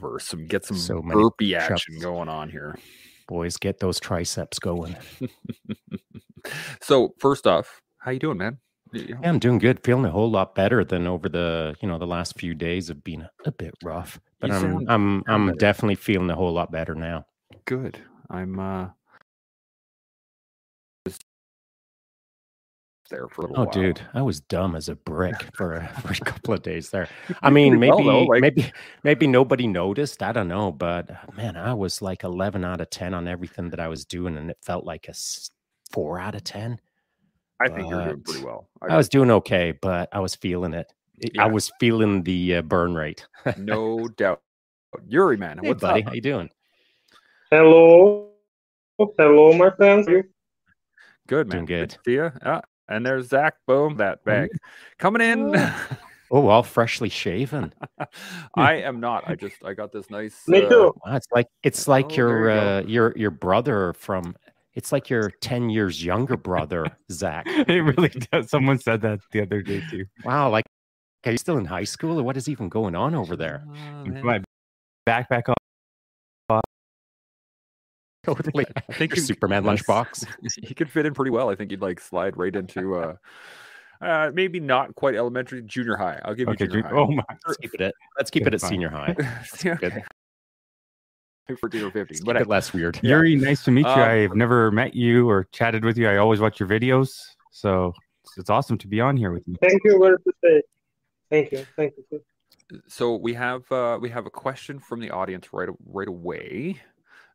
verse. Some get some so burpee action going on here. Boys, get those triceps going. so first off, how you doing, man? Yeah, I'm doing good. Feeling a whole lot better than over the you know the last few days have been a bit rough, but you I'm I'm I'm definitely feeling a whole lot better now. Good. I'm uh there for a little oh, while. dude, I was dumb as a brick for a, for a couple of days there. I mean, maybe well, like... maybe maybe nobody noticed. I don't know, but man, I was like 11 out of 10 on everything that I was doing, and it felt like a four out of 10. I think you're doing pretty well. I, I, was doing okay, but I was feeling it. Yeah. I was feeling the uh, burn rate. no doubt. Urij, man, hey, what's buddy? Up? How you doing? Hello, hello, my friends. Good man. Doing good. good see you. Ah, and there's Zak. Boom, that bag coming in. Oh, all freshly shaven. I am not. I just I got this nice. Me too. Uh, it's like it's like oh, your uh, your your brother from. It's like your ten years younger brother, Zak. it really does. Someone said that the other day too. Wow, like are you still in high school, or what is even going on over there? Oh, My backpack on totally. I think your Superman lunchbox. he could fit in pretty well. I think he'd like slide right into uh uh maybe not quite elementary, junior high. I'll give you okay, junior high. Oh my let's keep it at let's keep it at senior high. okay. 14 or 15. But less weird. Urij, yeah. nice to meet you. Um, I've never met you or chatted with you. I always watch your videos. So it's, it's awesome to be on here with you. Thank you very much. Thank you. Thank you. So we have uh, we have a question from the audience right right away.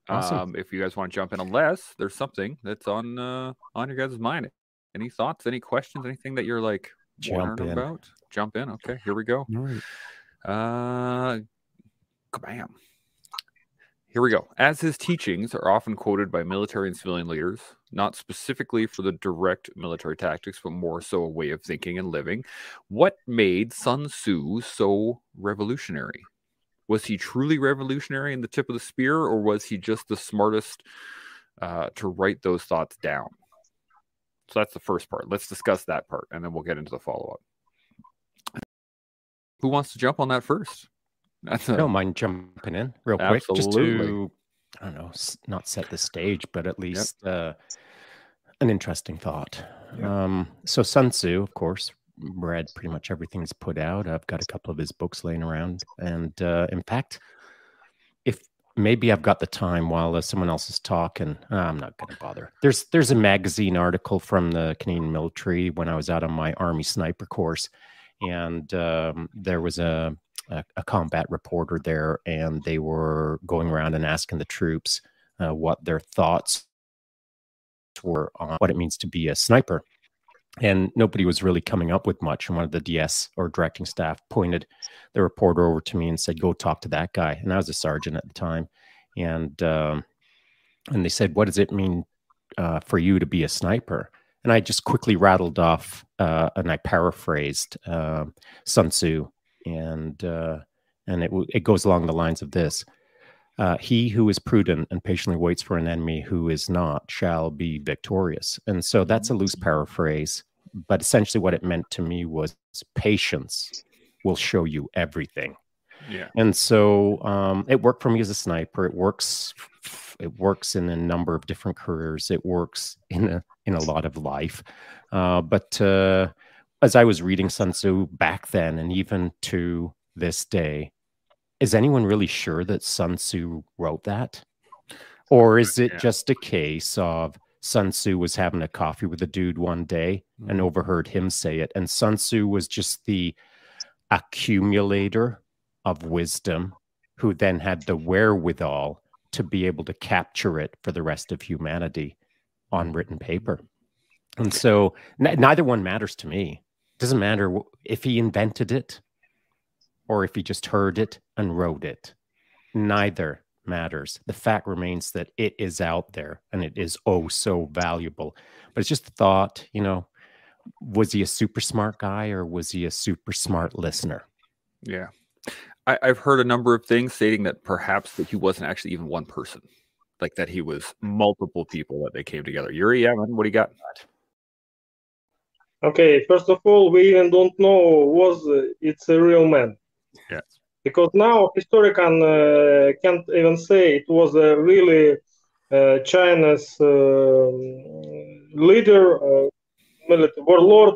Awesome. Um, if you guys want to jump in, unless there's something that's on uh, on your guys' mind. Any thoughts? Any questions? Anything that you're like jump in. about? Jump in. Okay, here we go. All right. Uh, bam. Here we go. As his teachings are often quoted by military and civilian leaders, not specifically for the direct military tactics, but more so a way of thinking and living, what made Sun Tzu so revolutionary? Was he truly revolutionary in the tip of the spear, or was he just the smartest uh, to write those thoughts down? So that's the first part. Let's discuss that part, and then we'll get into the follow up. Who wants to jump on that first? That's a... I don't mind jumping in real quick, Absolutely. just to I don't know, not set the stage, but at least yep. uh, an interesting thought. Yep. Um, so Sun Tzu, of course, read pretty much everything he's put out. I've got a couple of his books laying around, and uh, in fact, if maybe I've got the time while uh, someone else is talking, uh, I'm not going to bother. There's there's a magazine article from the Canadian military when I was out on my Army sniper course, and um, there was a, a, a combat reporter there, and they were going around and asking the troops uh, what their thoughts were on what it means to be a sniper and nobody was really coming up with much. And one of the DS or directing staff pointed the reporter over to me and said, "Go talk to that guy." And I was a sergeant at the time, and um, and they said, "What does it mean uh, for you to be a sniper?" And I just quickly rattled off uh, and I paraphrased uh, Sun Tzu, and uh, and it it goes along the lines of this. Uh, he who is prudent and patiently waits for an enemy who is not shall be victorious. And so that's a loose paraphrase, but essentially what it meant to me was patience will show you everything. Yeah. And so um, it worked for me as a sniper. It works. It works in a number of different careers. It works in a in a lot of life. Uh, but uh, as I was reading Sun Tzu back then, and even to this day, is anyone really sure that Sun Tzu wrote that? Or is it yeah. just a case of Sun Tzu was having a coffee with a dude one day mm-hmm. and overheard him say it? And Sun Tzu was just the accumulator of wisdom who then had the wherewithal to be able to capture it for the rest of humanity on written paper. And so n- neither one matters to me. It doesn't matter if he invented it or if he just heard it and wrote it. Neither matters. The fact remains that it is out there and it is oh so valuable. But it's just a thought, you know, was he a super smart guy or was he a super smart listener? Yeah. I, have heard a number of things stating that perhaps that he wasn't actually even one person, like that he was multiple people that they came together. Urij, yeah, man, what do you got? Okay, first of all, we even don't know was uh, it's a real man. Yeah. because now historian uh, can't even say it was a really uh, China's um, leader, uh, military warlord,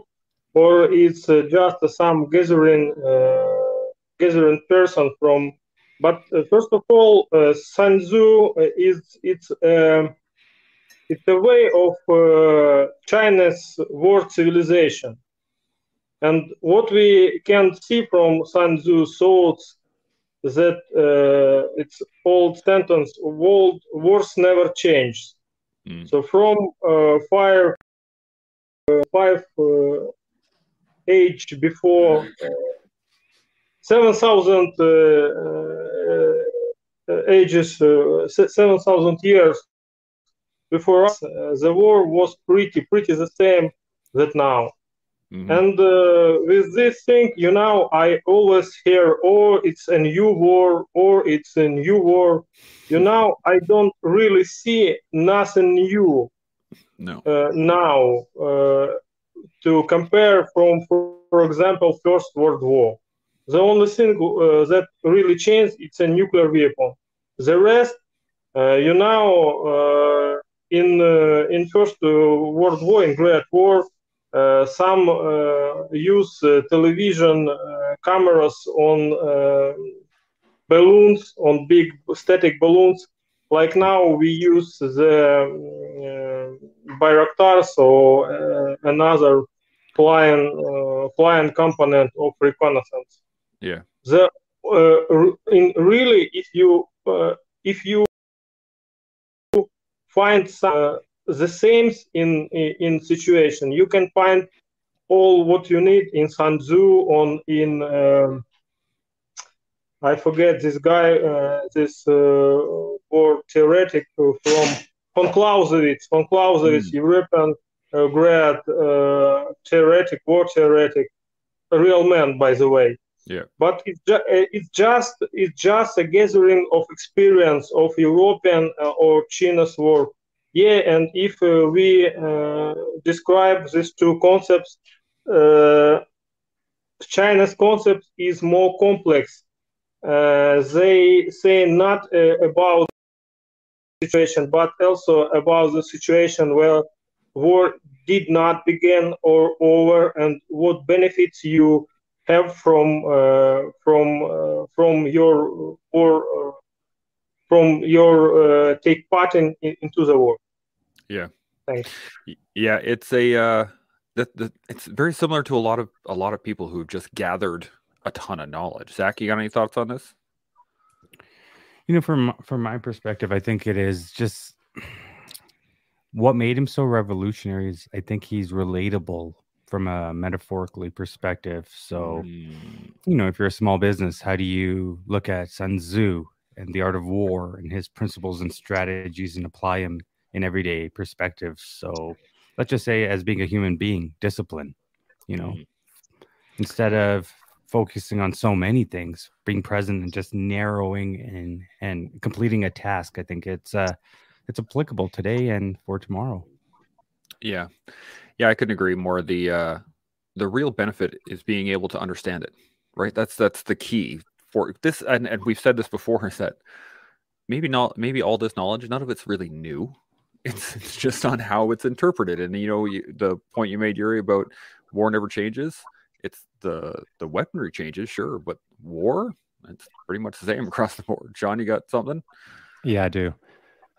or it's uh, just some gathering gathering person from. But first of all, Tzu is it's. Um, it's a way of uh, China's world civilization. And what we can see from Sun Tzu's thoughts that uh, it's old sentence world wars never change mm. so from uh, five uh, five uh, age before uh, 7000 uh, uh, ages 7000 years before us the war was pretty pretty the same that now Mm-hmm. And uh, with this thing, you know, I always hear, oh, it's a new war, or it's a new war. You know, I don't really see nothing new no. uh, now uh, to compare from, for, example, First World War. The only thing uh, that really changed, it's a nuclear weapon. The rest, uh, you know, uh, in in First World War, in Great War, Uh, some uh, use uh, television uh, cameras on uh, balloons, on big static balloons. Like now, we use the Bayraktar, so another flying flying component of reconnaissance. Yeah. The in really, if you if you find some the same in, in situation. You can find all what you need in Sun Tzu on in um, I forget this guy, uh, this uh, war theoretic from von Clausewitz, von Clausewitz, mm. European uh, grad uh, theoretic, war theoretic, a real man, by the way. Yeah. But it's, ju- uh, it's just it's just a gathering of experience of European uh, or Chinese war yeah, and if uh, we uh, describe these two concepts, uh, China's concept is more complex. they say not about situation, but also about the situation where war did not begin or over, and what benefits you have from uh, from uh, from your uh, from your take part in, in, into the war. Yeah. Thanks. Yeah, it's a uh that the, it's very similar to a lot of a lot of people who've just gathered a ton of knowledge. Zak, you got any thoughts on this? You know, from from my perspective, I think it is just what made him so revolutionary is I think he's relatable from a metaphorically perspective. So, mm. you know, if you're a small business, how do you look at Sun Tzu and the art of war and his principles and strategies and apply them in everyday perspectives. So let's just say, as being a human being, discipline, you know, mm-hmm. instead of focusing on so many things, being present and just narrowing and and completing a task. I think it's uh it's applicable today and for tomorrow. Yeah. Yeah, I couldn't agree more. The uh the real benefit is being able to understand it. Right? That's that's the key for this and, and we've said this before is that maybe not maybe all this knowledge, none of it's really new. It's, it's just on how it's interpreted. And you know, you, the point you made, Urij, about war never changes. It's the the weaponry changes, sure, but war, it's pretty much the same across the board. John, you got something? Yeah, I do.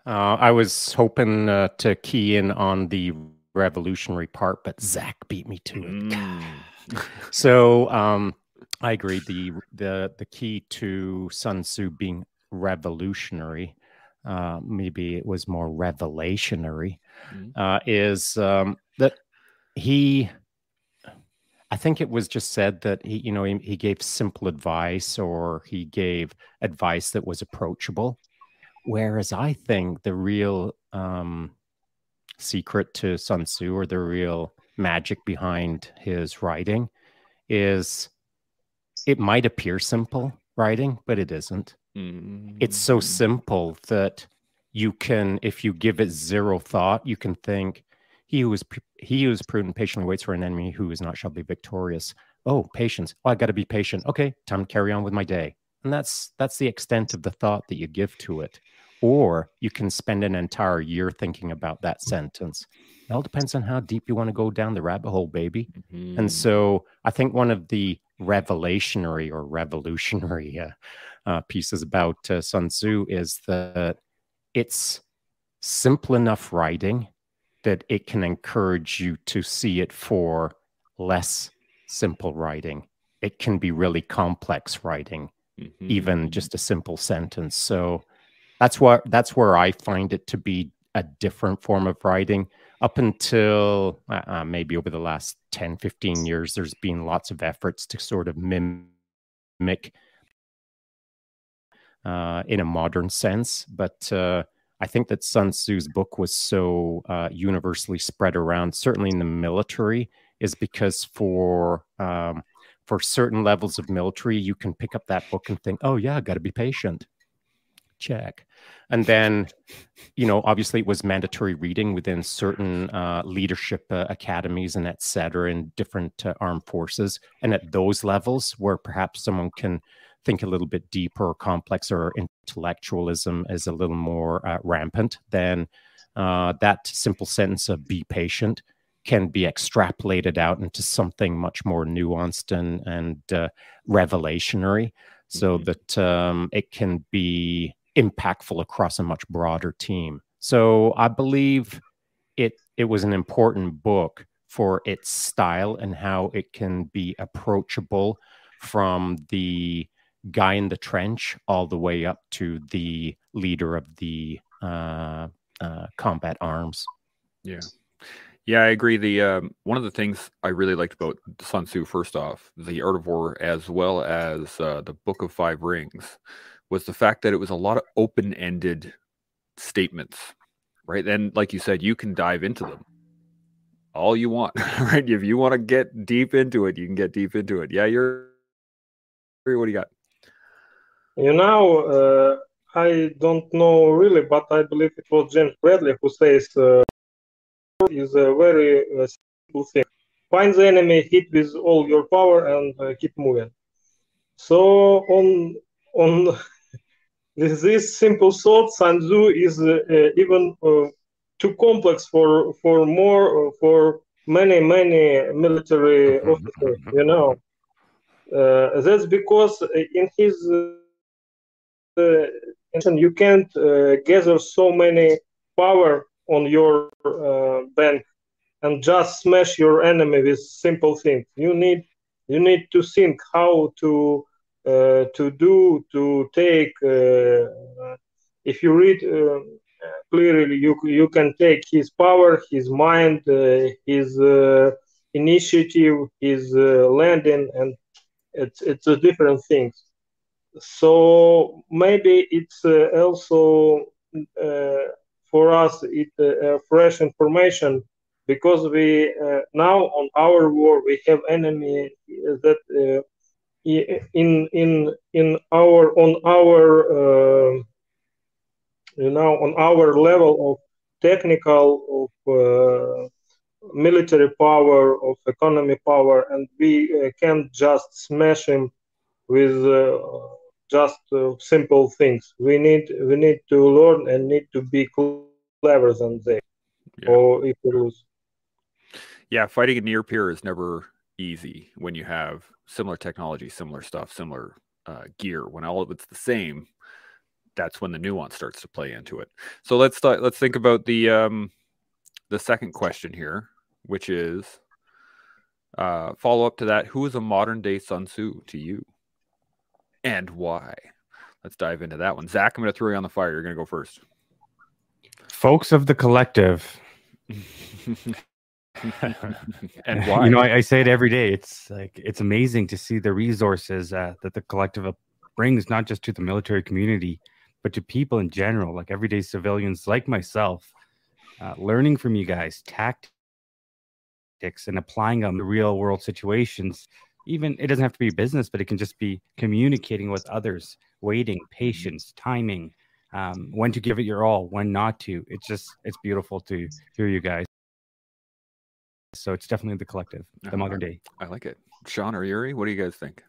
Uh, I was hoping uh, to key in on the revolutionary part, but Zak beat me to it. Mm. so um, I agree. The the the key to Sun Tzu being revolutionary uh, maybe it was more revelationary, mm-hmm. uh, is um, that he, I think it was just said that he, you know, he, he gave simple advice or he gave advice that was approachable. Whereas I think the real um, secret to Sun Tzu or the real magic behind his writing is it might appear simple writing, but it isn't. Mm-hmm. It's so mm. simple that you can, if you give it zero thought, you can think, he who is he who is prudent patiently waits for an enemy who is not shall be victorious. Oh, patience. Oh, I got to be patient. Okay, time to carry on with my day. and that's that's the extent of the thought that you give to it or you can spend an entire year thinking about that sentence it all depends on how deep you want to go down the rabbit hole baby mm-hmm. and so i think one of the revelationary or revolutionary uh, uh, pieces about uh, sun tzu is that it's simple enough writing that it can encourage you to see it for less simple writing. It can be really complex writing mm-hmm. even just a simple sentence. So that's what that's where i find it to be a different form of writing. Up until uh, uh maybe over the last 10 15 years there's been lots of efforts to sort of mimic uh, in a modern sense but uh, i think that sun tzu's book was so uh, universally spread around certainly in the military is because for um, for certain levels of military, you can pick up that book and think, oh, yeah, I got to be patient. Check. And then, you know, obviously it was mandatory reading within certain uh, leadership uh, academies and et cetera in different uh, armed forces. And at those levels where perhaps someone can think a little bit deeper or complex or intellectualism is a little more uh, rampant, then uh, that simple sentence of be patient can be extrapolated out into something much more nuanced and and uh, revelationary, so mm-hmm. that um, it can be impactful across a much broader team. So I believe it it was an important book for its style and how it can be approachable from the guy in the trench all the way up to the leader of the uh, uh, combat arms. Yeah. Yeah, I agree. The um, one of the things I really liked about Sun Tzu, first off, the Art of War, as well as uh, the Book of Five Rings, was the fact that it was a lot of open-ended statements, right? And like you said, you can dive into them all you want, right? If you want to get deep into it, you can get deep into it. Yeah, you're. What do you got? You know, uh, I don't know really, but I believe it was James Bradley who says. Uh, is a very uh, simple thing. Find the enemy, hit with all your power, and uh, keep moving. So on on this simple thought, Sun Tzu is uh, even too complex for for more for many many military officers. You know, uh, that's because in his uh, you can't uh, gather so many power on your uh, bank and just smash your enemy with simple things. You need you need to think how to uh, to do to take. Uh, if you read uh, clearly, you you can take his power, his mind, uh, his uh, initiative, his landing, and it's it's a different things. So maybe it's also for us it uh, fresh information because we uh, now on our war we have enemy that uh, in in in our on our you know on our level of technical of uh, military power of economy power and we uh, can't just smash him with uh, just uh, simple things. We need we need to learn and need to be clever than they. Yeah. Or if we lose. Yeah, fighting a near peer is never easy when you have similar technology, similar stuff, similar uh, gear. When all of it's the same, that's when the nuance starts to play into it. So let's th- let's think about the um, the second question here, which is uh, follow up to that. Who is a modern day Sun Tzu to you? and why? Let's dive into that one. Zak, I'm going to throw you on the fire. You're going to go first. Folks of the collective. and why? You know, I, I, say it every day. It's like it's amazing to see the resources uh, that the collective brings, not just to the military community, but to people in general, like everyday civilians like myself. Uh, learning from you guys tactics and applying them to real world situations even it doesn't have to be business, but it can just be communicating with others, waiting, mm-hmm. patience, timing, um, when to give it your all, when not to. It's just it's beautiful to hear you guys. So it's definitely the collective, the modern day. I like it. Shaun or Urij, what do you guys think?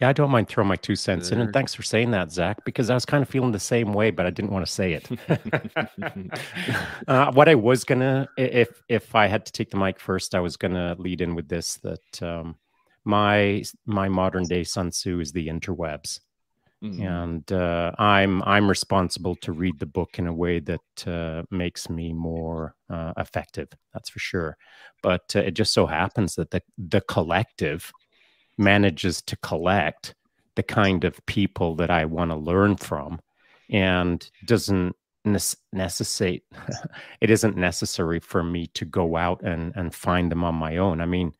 Yeah, I don't mind throwing my two cents there. in, and thanks for saying that, Zak, because I was kind of feeling the same way, but I didn't want to say it. uh, what I was gonna, if if I had to take the mic first, I was gonna lead in with this that um, my my modern day Sun Tzu is the interwebs. Mm-hmm. And uh, I'm I'm responsible to read the book in a way that uh, makes me more uh, effective. That's for sure. But uh, it just so happens that the the collective manages to collect the kind of people that I want to learn from, and doesn't necessitate. it isn't necessary for me to go out and and find them on my own. I mean,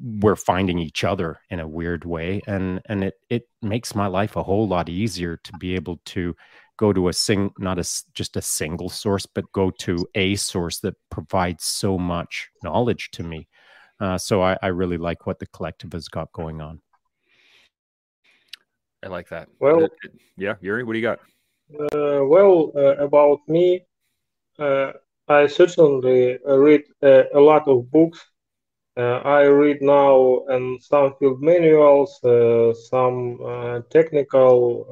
we're finding each other in a weird way and and it it makes my life a whole lot easier to be able to go to a sing not a just a single source but go to a source that provides so much knowledge to me. Uh, so I, I really like what the collective has got going on. I like that. Well yeah yuri what do you got? uh, well uh, about me uh, i certainly read uh, a lot of books uh, I read now and some field manuals, uh, some uh, technical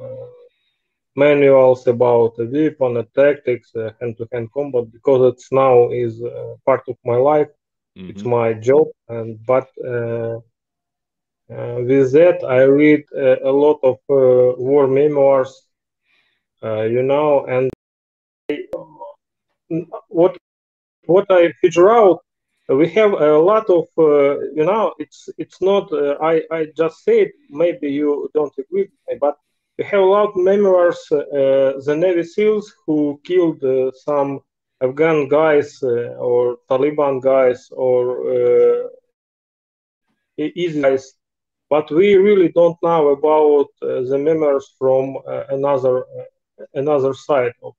manuals about the weapon and tactics, hand-to-hand combat, because it's now is part of my life. Mm-hmm. It's my job, and but uh, with that, I read uh, a lot of uh, war memoirs, you know, and what what I figure out we have a lot of uh, you know it's it's not uh, i i just said maybe you don't agree with me but we have a lot of memoirs uh, the navy seals who killed uh, some afghan guys uh, or taliban guys or uh, guys. But we really don't know about the memoirs from another another side of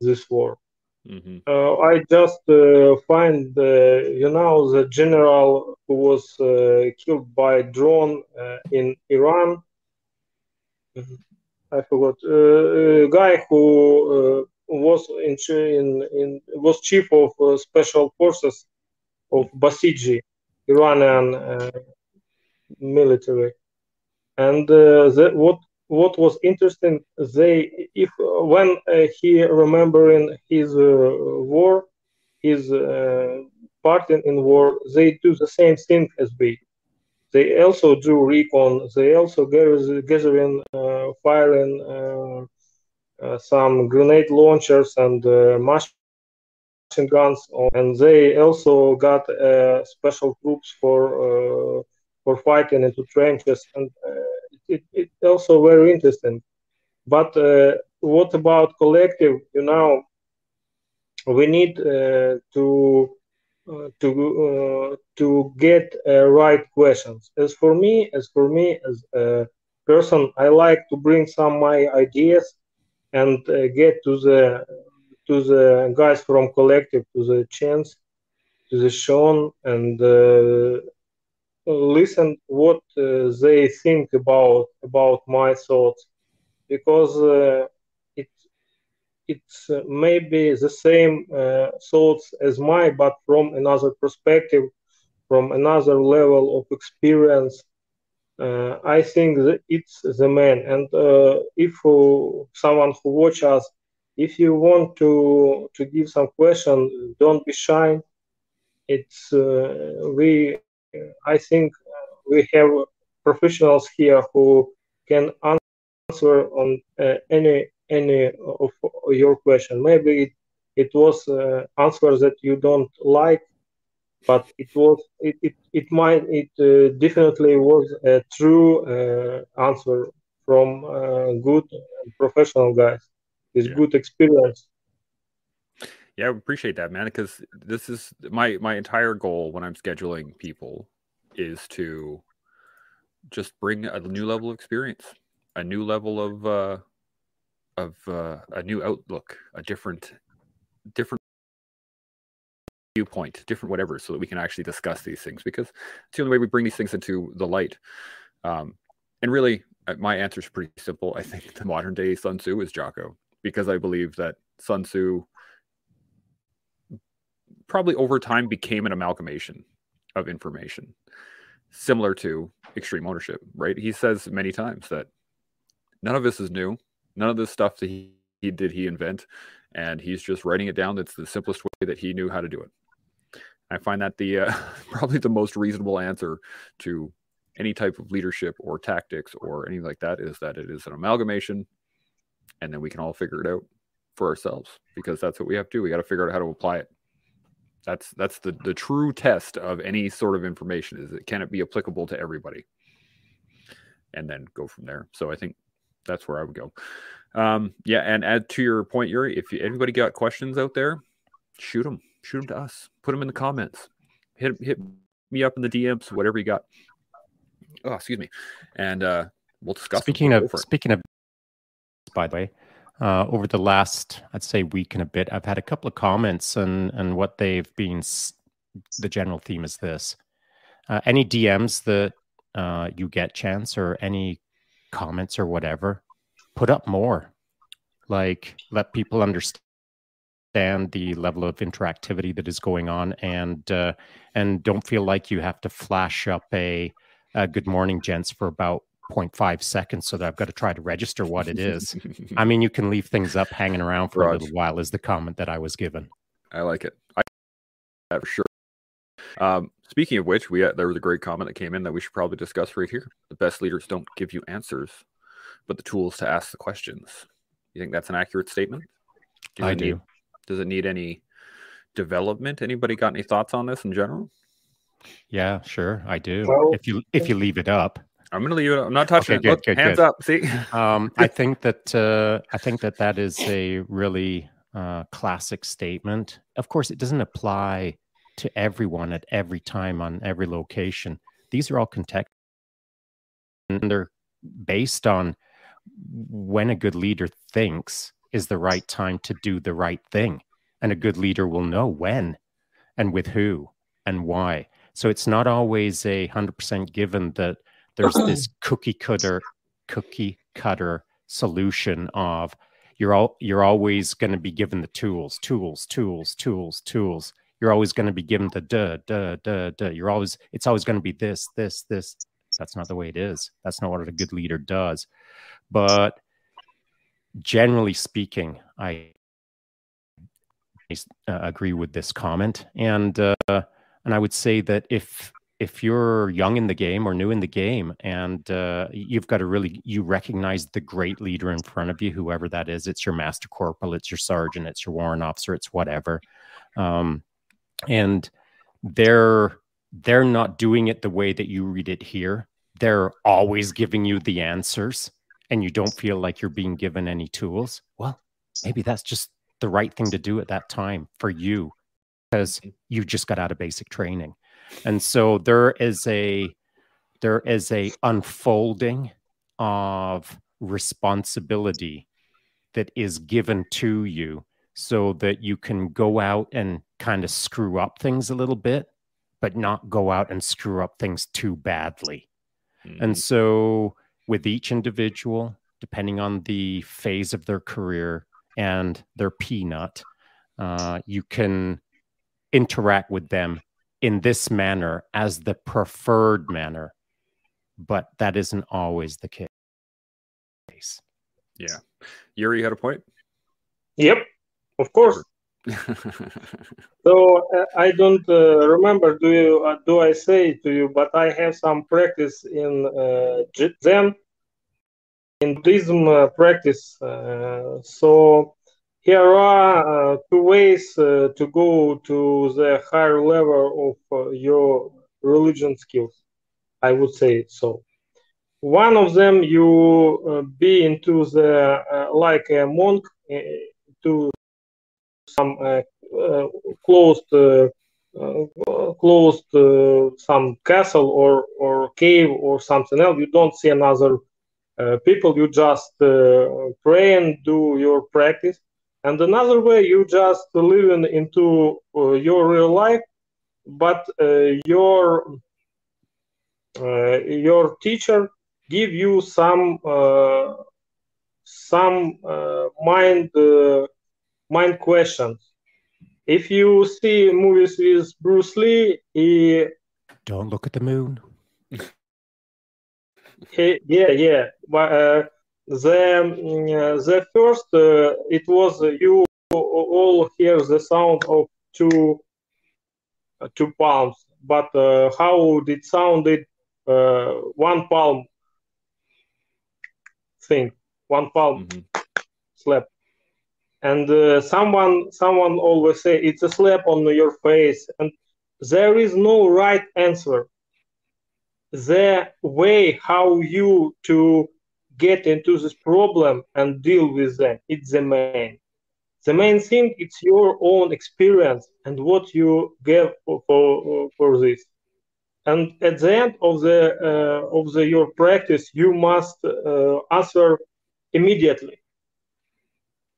this war Mm-hmm. Uh, I just uh, find, you know, the general who was uh, killed by drone uh, in Iran. Mm-hmm. I forgot. Uh, a guy who uh, was in, in, in was chief of special forces of Basiji, Iranian military, and the, what what was interesting they if when uh, he remembering his uh, war his uh, part in, in war they do the same thing as we. They also do recon they also gather, gathering uh, firing uh, uh, some grenade launchers and machine guns and they also got special troops for for fighting into trenches and it, it also very interesting. But uh, what about collective? You know, we need uh, to uh, to uh, to get uh, right questions. As for me, as for me as a person, I like to bring some my ideas and uh, get to the to the guys from collective, to the chance, to the Shaun, and listen what uh, they think about about my thoughts because uh, it it's uh, maybe the same uh, thoughts as mine but from another perspective from another level of experience. Uh, i think that it's the man. And uh, if someone who watch us if you want to to give some question don't be shy. It's we I think we have professionals here who can answer on uh, any any of your question. Maybe it, it was uh, answer that you don't like, but it was it it, it might it uh, definitely was a true uh, answer from uh, good professional guys with yeah. good experience. Yeah, I appreciate that, man. Because this is my my entire goal when I'm scheduling people is to just bring a new level of experience, a new level of uh, of uh, a new outlook, a different different viewpoint, different whatever, so that we can actually discuss these things. Because it's the only way we bring these things into the light. Um, and really, uh, my answer is pretty simple. I think the modern day Sun Tzu is Jocko, because I believe that Sun Tzu probably over time became an amalgamation of information, similar to extreme ownership, right? He says many times that none of this is new. None of this stuff that he, he did he invent, and he's just writing it down. That's the simplest way that he knew how to do it. I find that the uh, probably the most reasonable answer to any type of leadership or tactics or anything like that is that it is an amalgamation, and then we can all figure it out for ourselves because that's what we have to do. We got to figure out how to apply it. That's that's the the true test of any sort of information is it can it be applicable to everybody, and then go from there. So I think that's where I would go. Um, yeah, and add to your point, Urij, if you, anybody got questions out there, shoot them, shoot them to us, put them in the comments, hit hit me up in the DMs, whatever you got. Oh, excuse me, and uh, we'll discuss. Speaking of speaking of, by the way, uh, over the last, I'd say, week and a bit, I've had a couple of comments, and and what they've been. The general theme is this: uh, any DMs that uh, you get, chance, or any comments or whatever, put up more. Like, let people understand the level of interactivity that is going on, and uh, and don't feel like you have to flash up a, a "Good morning, gents" for about 0.5 seconds so that I've got to try to register what it is. I mean, you can leave things up hanging around for Raj. a little while, is the comment that I was given. I like it. I for sure. Um, speaking of which, we had, there was a great comment that came in that we should probably discuss right here. The best leaders don't give you answers, but the tools to ask the questions. You think that's an accurate statement? Does I do. Need, does it need any development? Anybody got any thoughts on this in general? Yeah, sure, I do. Well, if you if you leave it up, I'm going to leave it. I'm not touching okay, it. Good, Look, good, hands good. up. See. um, I think that uh, I think that that is a really uh, classic statement. Of course, it doesn't apply to everyone at every time on every location. These are all contextual, and they're based on when a good leader thinks is the right time to do the right thing, and a good leader will know when, and with who, and why. So it's not always a hundred percent given that there's this cookie cutter cookie cutter solution of you're all you're always going to be given the tools tools tools tools tools. You're always going to be given the duh duh duh duh. You're always it's always going to be this this this. That's not the way it is. That's not what a good leader does. But generally speaking i uh, agree with this comment. And uh, and i would say that if if you're young in the game or new in the game and uh, you've got to really you recognize the great leader in front of you whoever that is it's your master corporal it's your sergeant it's your warrant officer it's whatever um, and they're they're not doing it the way that you read it here. They're always giving you the answers and you don't feel like you're being given any tools. Well maybe that's just the right thing to do at that time for you because you just got out of basic training and so there is a there is a unfolding of responsibility that is given to you so that you can go out and kind of screw up things a little bit but not go out and screw up things too badly mm-hmm. and so with each individual depending on the phase of their career and their peanut uh, you can interact with them in this manner as the preferred manner, but that isn't always the case. Yeah. Urij, you had a point? Yep, of course. so uh, I don't uh, remember. Do you uh, do I say to you? But I have some practice in uh, Zen, in Buddhism uh, practice. Uh, so here are uh, two ways uh, to go to the higher level of uh, your religion skills. I would say so. One of them, you uh, be into the uh, like a monk uh, to some closed closed some castle or or cave or something else. You don't see another people. You just pray and do your practice and another way you just living into uh, your real life but uh, your uh, your teacher give you some uh, some uh, mind uh, mind questions if you see movies with bruce lee he don't look at the moon yeah, yeah. But uh, the uh, the first uh, it was uh, you all hear the sound of two uh, two palms, but uh, how did sounded one palm thing, one palm mm-hmm. slap, and someone someone always say it's a slap on your face, and there is no right answer. The way how you to get into this problem and deal with them. It's the main. The main thing it's your own experience and what you get for for, for this. And at the end of the uh, of the your practice, you must uh, answer immediately.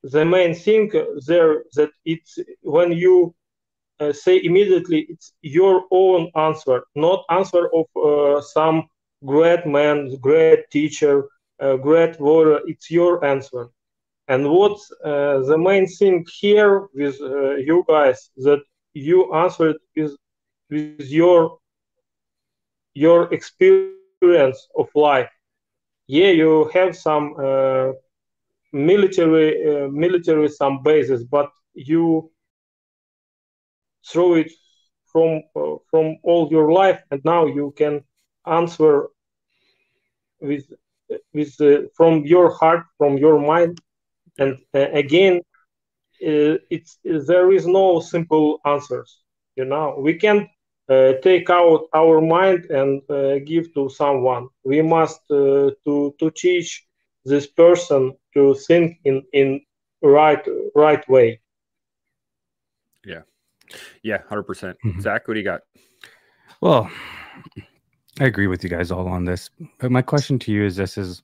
The main thing there that it's when you uh, say immediately it's your own answer, not answer of uh, some great man, great teacher, great warrior, it's your answer. And what's uh, the main thing here with uh, you guys that you answered with with your your experience of life. Yeah, you have some uh, military uh, military some bases, but you throw it from uh, from all your life, and now you can answer with with uh, from your heart, from your mind, and uh, again, uh, it's there is no simple answers. You know, we can uh, take out our mind and uh, give to someone. We must uh, to to teach this person to think in in right right way. Yeah, yeah, hundred percent. Mm-hmm. Zak, what do you got? Well, I agree with you guys all on this. But my question to you is this is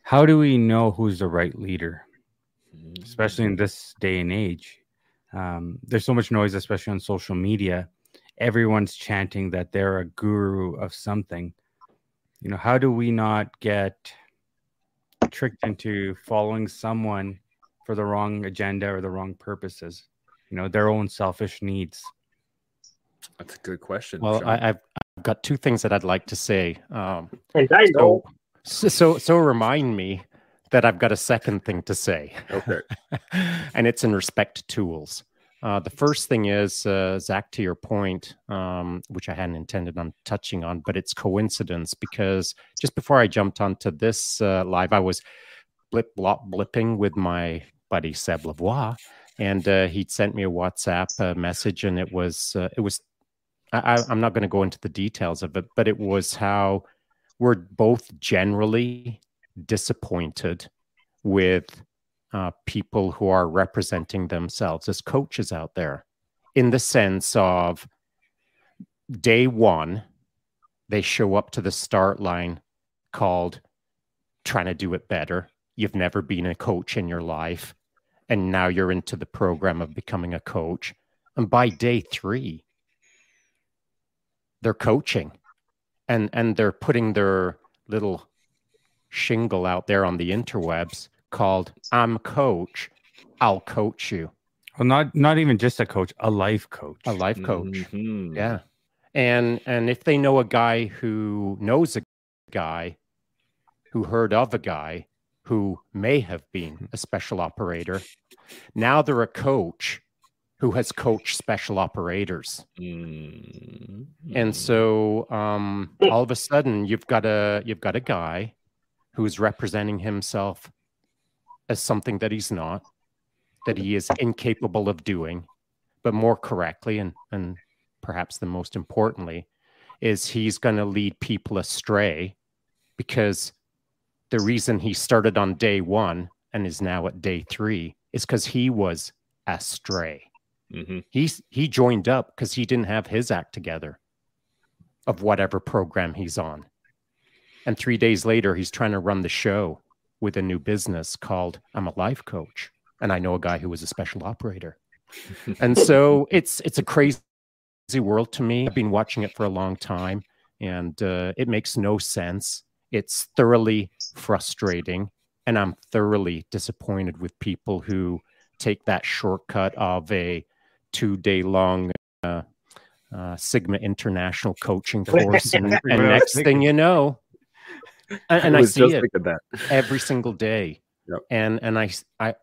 how do we know who's the right leader? Especially in this day and age. Um, there's so much noise, especially on social media. Everyone's chanting that they're a guru of something. You know, how do we not get tricked into following someone for the wrong agenda or the wrong purposes? You know, their own selfish needs. That's a good question. Well, I, have I've got two things that I'd like to say. Um, and I know. So, so, so remind me that I've got a second thing to say. Okay. and it's in respect to tools. Uh, the first thing is, uh, Zak, to your point, um, which I hadn't intended on touching on, but it's coincidence because just before I jumped onto this uh, live, I was blip blop blipping with my buddy Seb Lavoie, and uh, he'd sent me a WhatsApp uh, message, and it was uh, it was I, I'm not going to go into the details of it, but it was how we're both generally disappointed with uh, people who are representing themselves as coaches out there in the sense of day one, they show up to the start line called trying to do it better. You've never been a coach in your life. And now you're into the program of becoming a coach. And by day three, they're coaching and and they're putting their little shingle out there on the interwebs called I'm coach, I'll coach you. Well, not not even just a coach, a life coach. A life coach. Mm-hmm. Yeah. And and if they know a guy who knows a guy who heard of a guy who may have been a special operator, now they're a coach who has coached special operators. Mm-hmm. And so um, all of a sudden you've got a you've got a guy who's representing himself as something that he's not, that he is incapable of doing, but more correctly and and perhaps the most importantly is he's going to lead people astray because the reason he started on day 1 and is now at day 3 is cuz he was astray. Mm-hmm. He's he joined up because he didn't have his act together of whatever program he's on. And three days later, he's trying to run the show with a new business called I'm a life coach. And I know a guy who was a special operator. and so it's it's a crazy world to me. I've been watching it for a long time and uh, it makes no sense. It's thoroughly frustrating. And I'm thoroughly disappointed with people who take that shortcut of a two day long uh, uh, Sigma International coaching course. And, and next thing you know, and, and I, I see it every single day. Yep. And and I I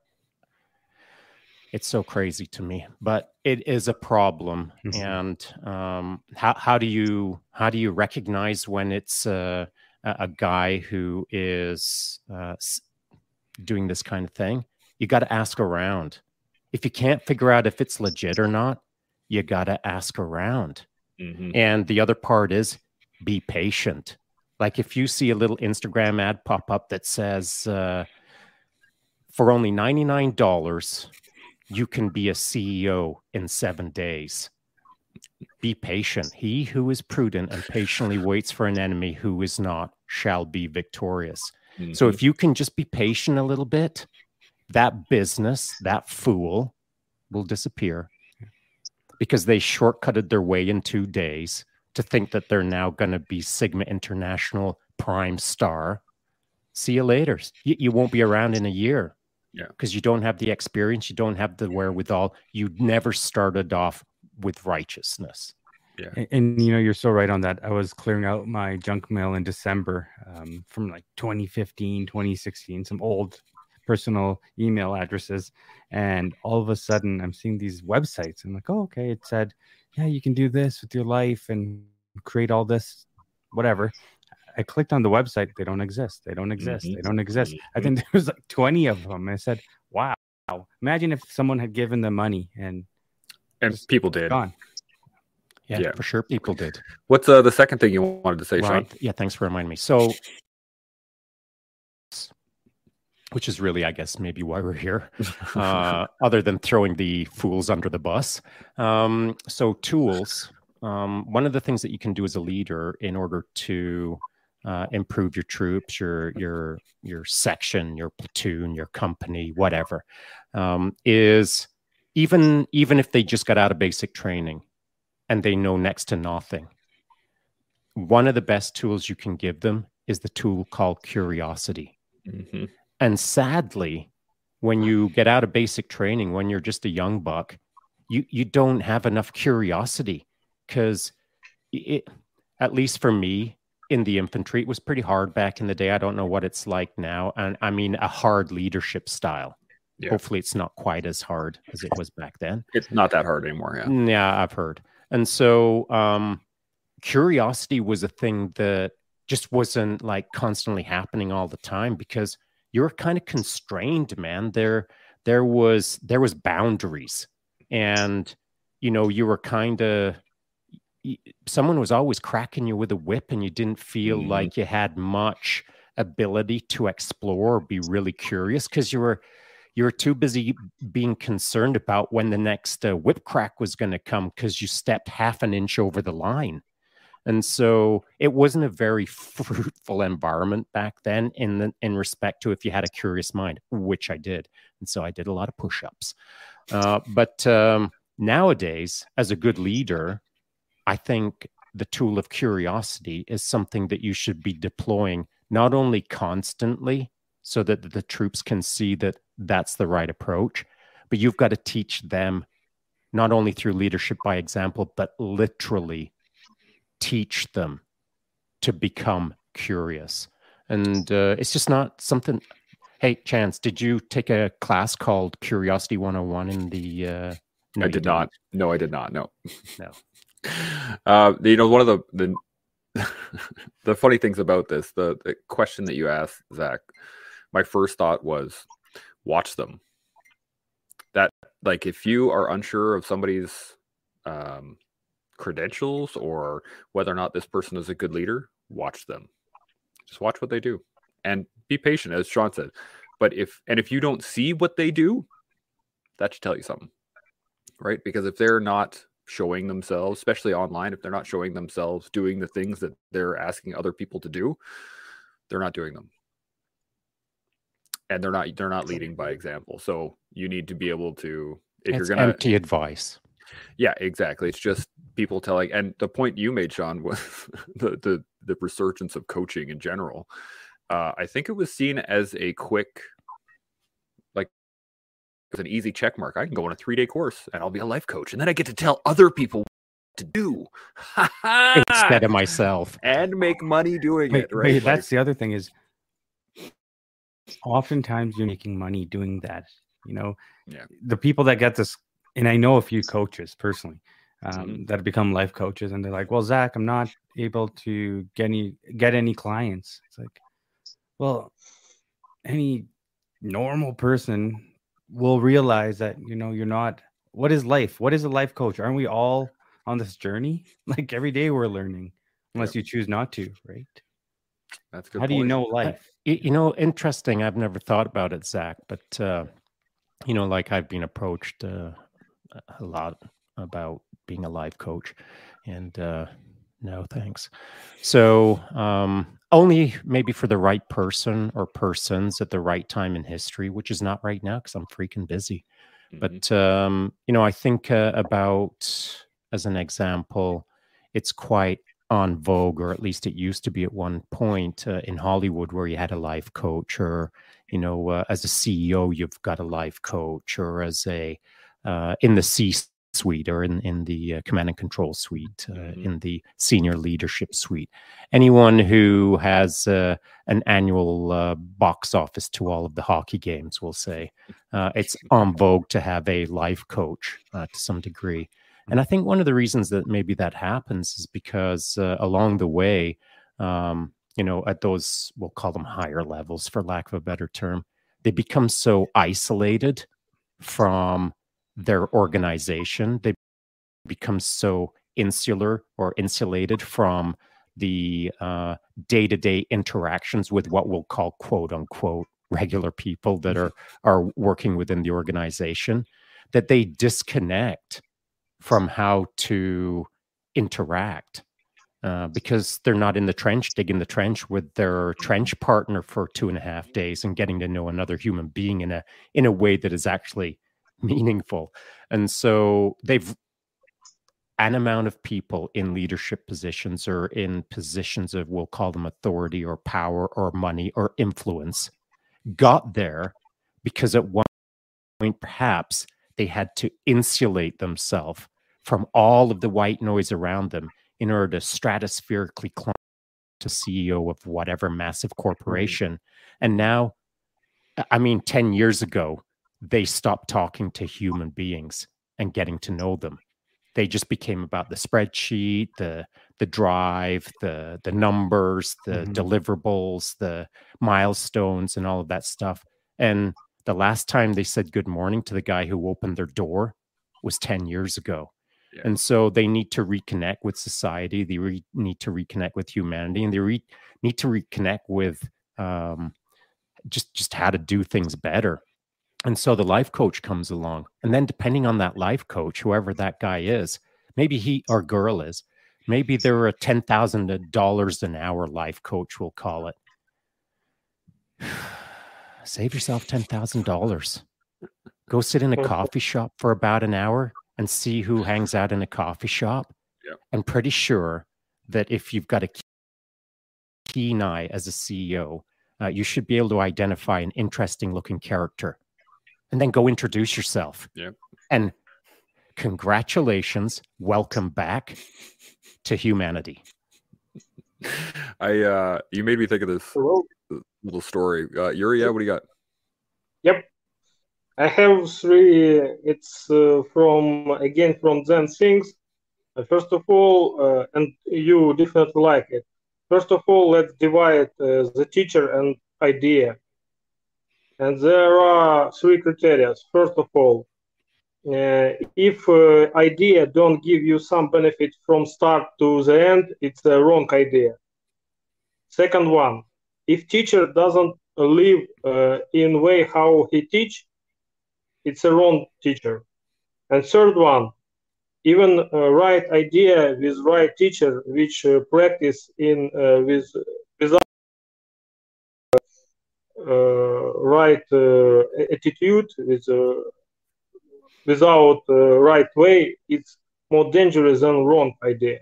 it's so crazy to me, but it is a problem. Mm-hmm. And um, how how do you how do you recognize when it's uh, a guy who is uh, doing this kind of thing? You got to ask around. If you can't figure out if it's legit or not, you got to ask around. Mm-hmm. And the other part is be patient. Like if you see a little Instagram ad pop up that says, uh, for only $99, you can be a CEO in seven days. Be patient. He who is prudent and patiently waits for an enemy who is not shall be victorious. Mm-hmm. So if you can just be patient a little bit, that business, that fool will disappear because they shortcutted their way in two days to think that they're now going to be Sigma International Prime Star. See you later. You, you won't be around in a year. Yeah. Because you don't have the experience, you don't have the wherewithal. You never started off with righteousness. Yeah. And, and, you know, you're so right on that. I was clearing out my junk mail in December um, from like 2015, 2016, some old personal email addresses. And all of a sudden, I'm seeing these websites. I'm like, oh, okay. It said, yeah, you can do this with your life and create all this, whatever. I clicked on the website. They don't exist. They don't exist. Mm-hmm. They don't exist. Mm-hmm. I think there was like 20 of them. I said, wow. Imagine if someone had given them money and and people did. Gone. Yeah, yeah, for sure. People did. What's uh, the second thing you wanted to say, right. Shaun? Yeah, thanks for reminding me. So which is really, I guess, maybe why we're here, uh, other than throwing the fools under the bus. Um, so, tools. Um, one of the things that you can do as a leader in order to uh, improve your troops, your your your section, your platoon, your company, whatever, um, is even even if they just got out of basic training and they know next to nothing. One of the best tools you can give them is the tool called curiosity. Mm-hmm. And sadly, when you get out of basic training, when you're just a young buck, you, you don't have enough curiosity because it, at least for me in the infantry, it was pretty hard back in the day. I don't know what it's like now. And I mean, a hard leadership style. Yeah. Hopefully, it's not quite as hard as it was back then. It's not that hard anymore. Yeah. Yeah, I've heard. And so, um, curiosity was a thing that just wasn't like constantly happening all the time because you're kind of constrained, man. There, there was there was boundaries, and you know you were kind of someone was always cracking you with a whip, and you didn't feel mm. like you had much ability to explore or be really curious because you were you were too busy being concerned about when the next uh, whip crack was going to come because you stepped half an inch over the line and so it wasn't a very fruitful environment back then in the, in respect to if you had a curious mind, which I did. And so I did a lot of push-ups. Uh, but um, nowadays, as a good leader, I think the tool of curiosity is something that you should be deploying not only constantly so that the troops can see that that's the right approach, but you've got to teach them not only through leadership by example, but literally teach them to become curious. And uh, it's just not something. Hey, Chance, did you take a class called Curiosity 101 in the. Uh, no, I did not. No, I did not. No. No. Uh, you know, one of the the the funny things about this, the, the question that you asked, Zak, my first thought was watch them. That like if you are unsure of somebody's um, credentials or whether or not this person is a good leader, watch them. Just watch what they do and be patient, as Shaun said. But if and if you don't see what they do, that should tell you something, right? Because if they're not showing themselves, especially online, if they're not showing themselves doing the things that they're asking other people to do, they're not doing them. And they're not they're not leading by example. So you need to be able to if it's you're gonna empty advice. Yeah, exactly. It's just people telling, and the point you made, Shaun, was the the, the resurgence of coaching in general. Uh, I think it was seen as a quick, like, as an easy check mark. I can go on a three day course and I'll be a life coach, and then I get to tell other people to do instead of myself and make money doing it. Right? Wait, that's like, the other thing is oftentimes you're making money doing that. You know, yeah. the people that get this, and I know a few coaches personally um, mm-hmm. that become life coaches, and they're like, "Well, Zak, I'm not able to get any get any clients." It's like, well, any normal person will realize that you know you're not. What is life? What is a life coach? Aren't we all on this journey? Like every day we're learning, unless you choose not to, right? That's good. How point. do you know life? you know, interesting. I've never thought about it, Zak, but uh, you know, like I've been approached uh, a lot about being a life coach, and uh, no, thanks. So um, only maybe for the right person or persons at the right time in history, which is not right now because I'm freaking busy. Mm-hmm. But um, you know, I think uh, about as an example, it's quite on vogue, or at least it used to be at one point uh, in Hollywood, where you had a life coach, or you know, uh, as a CEO, you've got a life coach, or as a uh, in the C suite or in, in the uh, command and control suite, uh, mm-hmm. in the senior leadership suite. Anyone who has uh, an annual uh, box office to all of the hockey games will say uh, it's en vogue to have a life coach uh, to some degree. And I think one of the reasons that maybe that happens is because along the way, um, you know, at those, we'll call them higher levels, for lack of a better term, they become so isolated from their organization. They become so insular or insulated from the day to day interactions with what we'll call quote unquote regular people that are are working within the organization that they disconnect from how to interact uh, because they're not in the trench digging the trench with their trench partner for two and a half days and getting to know another human being in a in a way that is actually meaningful. And so they've an amount of people in leadership positions or in positions of we'll call them authority or power or money or influence got there because at one point perhaps they had to insulate themselves from all of the white noise around them in order to stratospherically climb to CEO of whatever massive mm-hmm. corporation. And now, I mean, 10 years ago, they stopped talking to human beings and getting to know them. They just became about the spreadsheet, the the drive, the the numbers, the mm-hmm. deliverables, the milestones, and all of that stuff. And the last time they said good morning to the guy who opened their door was 10 years ago. Yeah. And so they need to reconnect with society. They re- need to reconnect with humanity, and they re- need to reconnect with um, just just how to do things better. And so the life coach comes along. And then, depending on that life coach, whoever that guy is, maybe he or girl is, maybe they're a $10,000 an hour life coach, we'll call it. Save yourself $10,000. Go sit in a coffee shop for about an hour and see who hangs out in a coffee shop. Yeah. I'm pretty sure that if you've got a keen eye as a CEO, uh, you should be able to identify an interesting looking character and then go introduce yourself. Yeah. And congratulations, welcome back to humanity. I uh you made me think of this Hello. little story. Uh Urij, yeah, what do you got? Yep. I have three it's uh, from again from Zen things. Uh, first of all, uh, and you definitely like it. First of all, let's divide uh, the teacher and idea. And there are three criteria. First of all, uh, if uh, idea don't give you some benefit from start to the end, it's a wrong idea. Second one, if teacher doesn't live uh, in way how he teach, it's a wrong teacher. And third one, even uh, right idea with right teacher, which uh, practice in uh, with without right uh, attitude, with uh, without right way, it's more dangerous than wrong idea.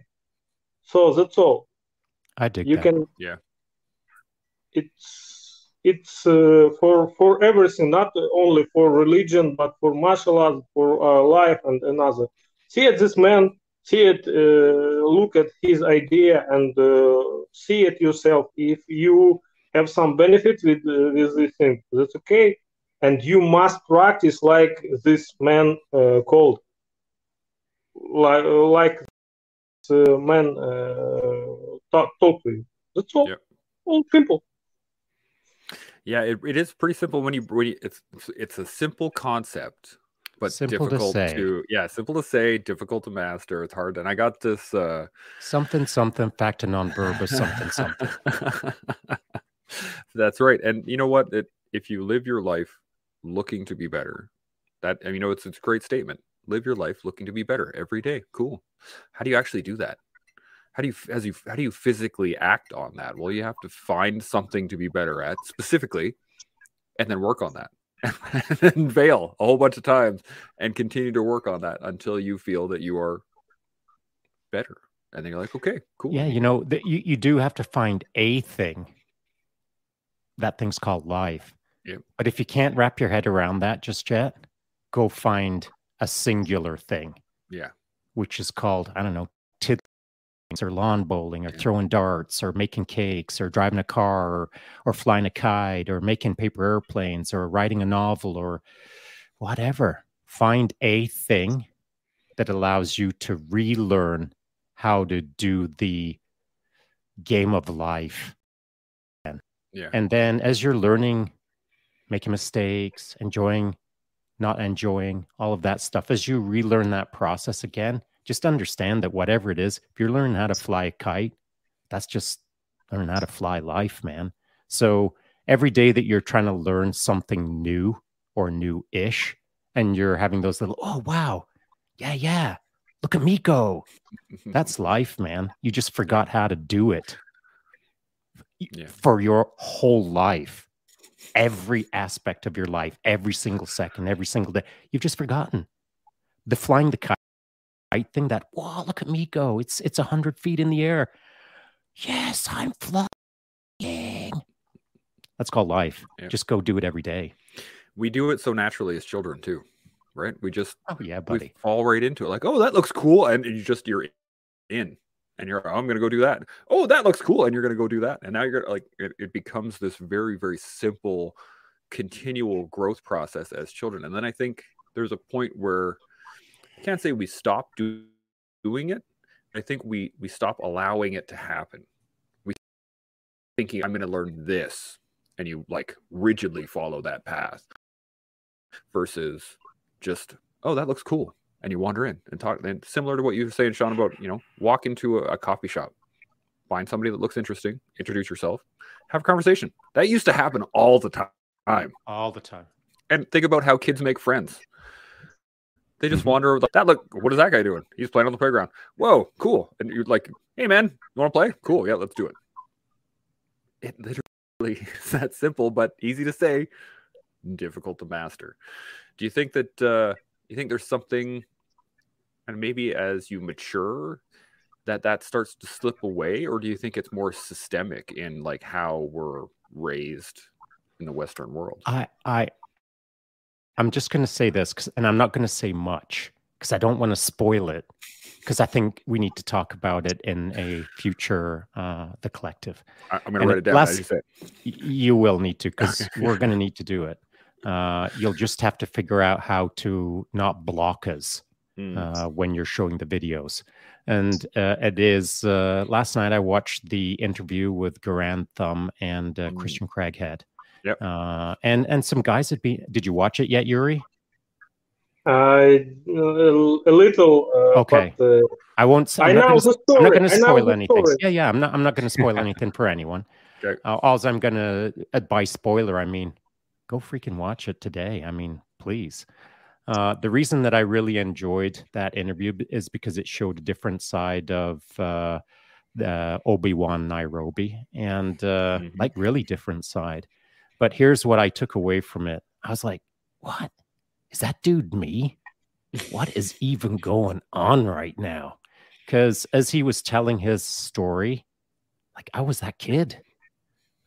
So that's all. I dig. You that. can. Yeah. It's it's uh, for for everything, not only for religion, but for martial arts, for uh, life and another. See, it, this man see it, uh, look at his idea, and uh, see it yourself. If you have some benefit with uh, with this thing, that's okay, and you must practice like this man uh, called, like like the man uh, talk, talk to you. That's all. Yep. All simple. Yeah, it, it is pretty simple when you when you, it's it's a simple concept but simple difficult to, to, yeah simple to say difficult to master it's hard and i got this uh something something fact to non-verbose something something that's right and you know what it, if you live your life looking to be better that you know it's, it's a great statement live your life looking to be better every day cool how do you actually do that how do you as you how do you physically act on that well you have to find something to be better at specifically and then work on that and then fail a whole bunch of times and continue to work on that until you feel that you are better. And then you're like, okay, cool. Yeah, you know, the, you, you do have to find a thing. That thing's called life. Yeah. But if you can't wrap your head around that just yet, go find a singular thing. Yeah. Which is called, I don't know, tidings or lawn bowling or throwing darts or making cakes or driving a car or, or flying a kite or making paper airplanes or writing a novel or whatever. Find a thing that allows you to relearn how to do the game of life. And, yeah. and then as you're learning, making mistakes, enjoying, not enjoying, all of that stuff, as you relearn that process again, just understand that whatever it is, if you're learning how to fly a kite, that's just learning how to fly life, man. So every day that you're trying to learn something new or new ish, and you're having those little, oh, wow, yeah, yeah, look at me go. That's life, man. You just forgot how to do it yeah. for your whole life. Every aspect of your life, every single second, every single day, you've just forgotten. The flying the kite thing that wow look at me go it's it's a hundred feet in the air. Yes i'm flying. That's called life. Yeah. just go do it every day. We do it so naturally as children too right? We just oh yeah buddy. fall right into it like oh that looks cool and you just you're in and you're oh, i'm gonna go do that oh that looks cool and you're gonna go do that and now you're like it, it becomes this very very simple continual growth process as children and then i think there's a point where I can't say we stop do, doing it. I think we we stop allowing it to happen. We thinking I'm to learn this, and you like rigidly follow that path, versus just oh that looks cool, and you wander in and talk. And similar to what you were saying, Shaun, about you know walk into a, a coffee shop, find somebody that looks interesting, introduce yourself, have a conversation. That used to happen all the time. All the time. And think about how kids make friends. They just mm-hmm. wander over. That look. What is that guy doing? He's playing on the playground. Whoa, cool. And you're like, hey man, you want to play? Cool. Yeah, let's do it. It literally is that simple, but easy to say, difficult to master. Do you think that uh, you think there's something, and maybe as you mature, that that starts to slip away, or do you think it's more systemic in like how we're raised in the Western world? I I I'm just going to say this, and I'm not going to say much because I don't want to spoil it. Because I think we need to talk about it in a future, uh, the collective. I, am going to write it down. Last, you, you will need to, because we're going to need to do it. Uh, you'll just have to figure out how to not block us mm. uh, when you're showing the videos. And uh, it is uh, last night I watched the interview with Garand Thumb and uh, mm. Christian Craighead. Yep. Uh, and and some guys had been. Did you watch it yet, Urij? Uh, a little. Uh, okay. But, uh, I won't. I'm I not gonna, I'm not going to spoil anything. Yeah, yeah. I'm not. I'm not going to spoil anything for anyone. Okay. Uh, all I'm going to by spoiler, I mean, go freaking watch it today. I mean, please. Uh, the reason that I really enjoyed that interview is because it showed a different side of uh, Obi Wan Nairobi, and uh, mm-hmm. like really different side. But here's what I took away from it. I was like, what? Is that dude me? What is even going on right now? Because as he was telling his story, like I was that kid.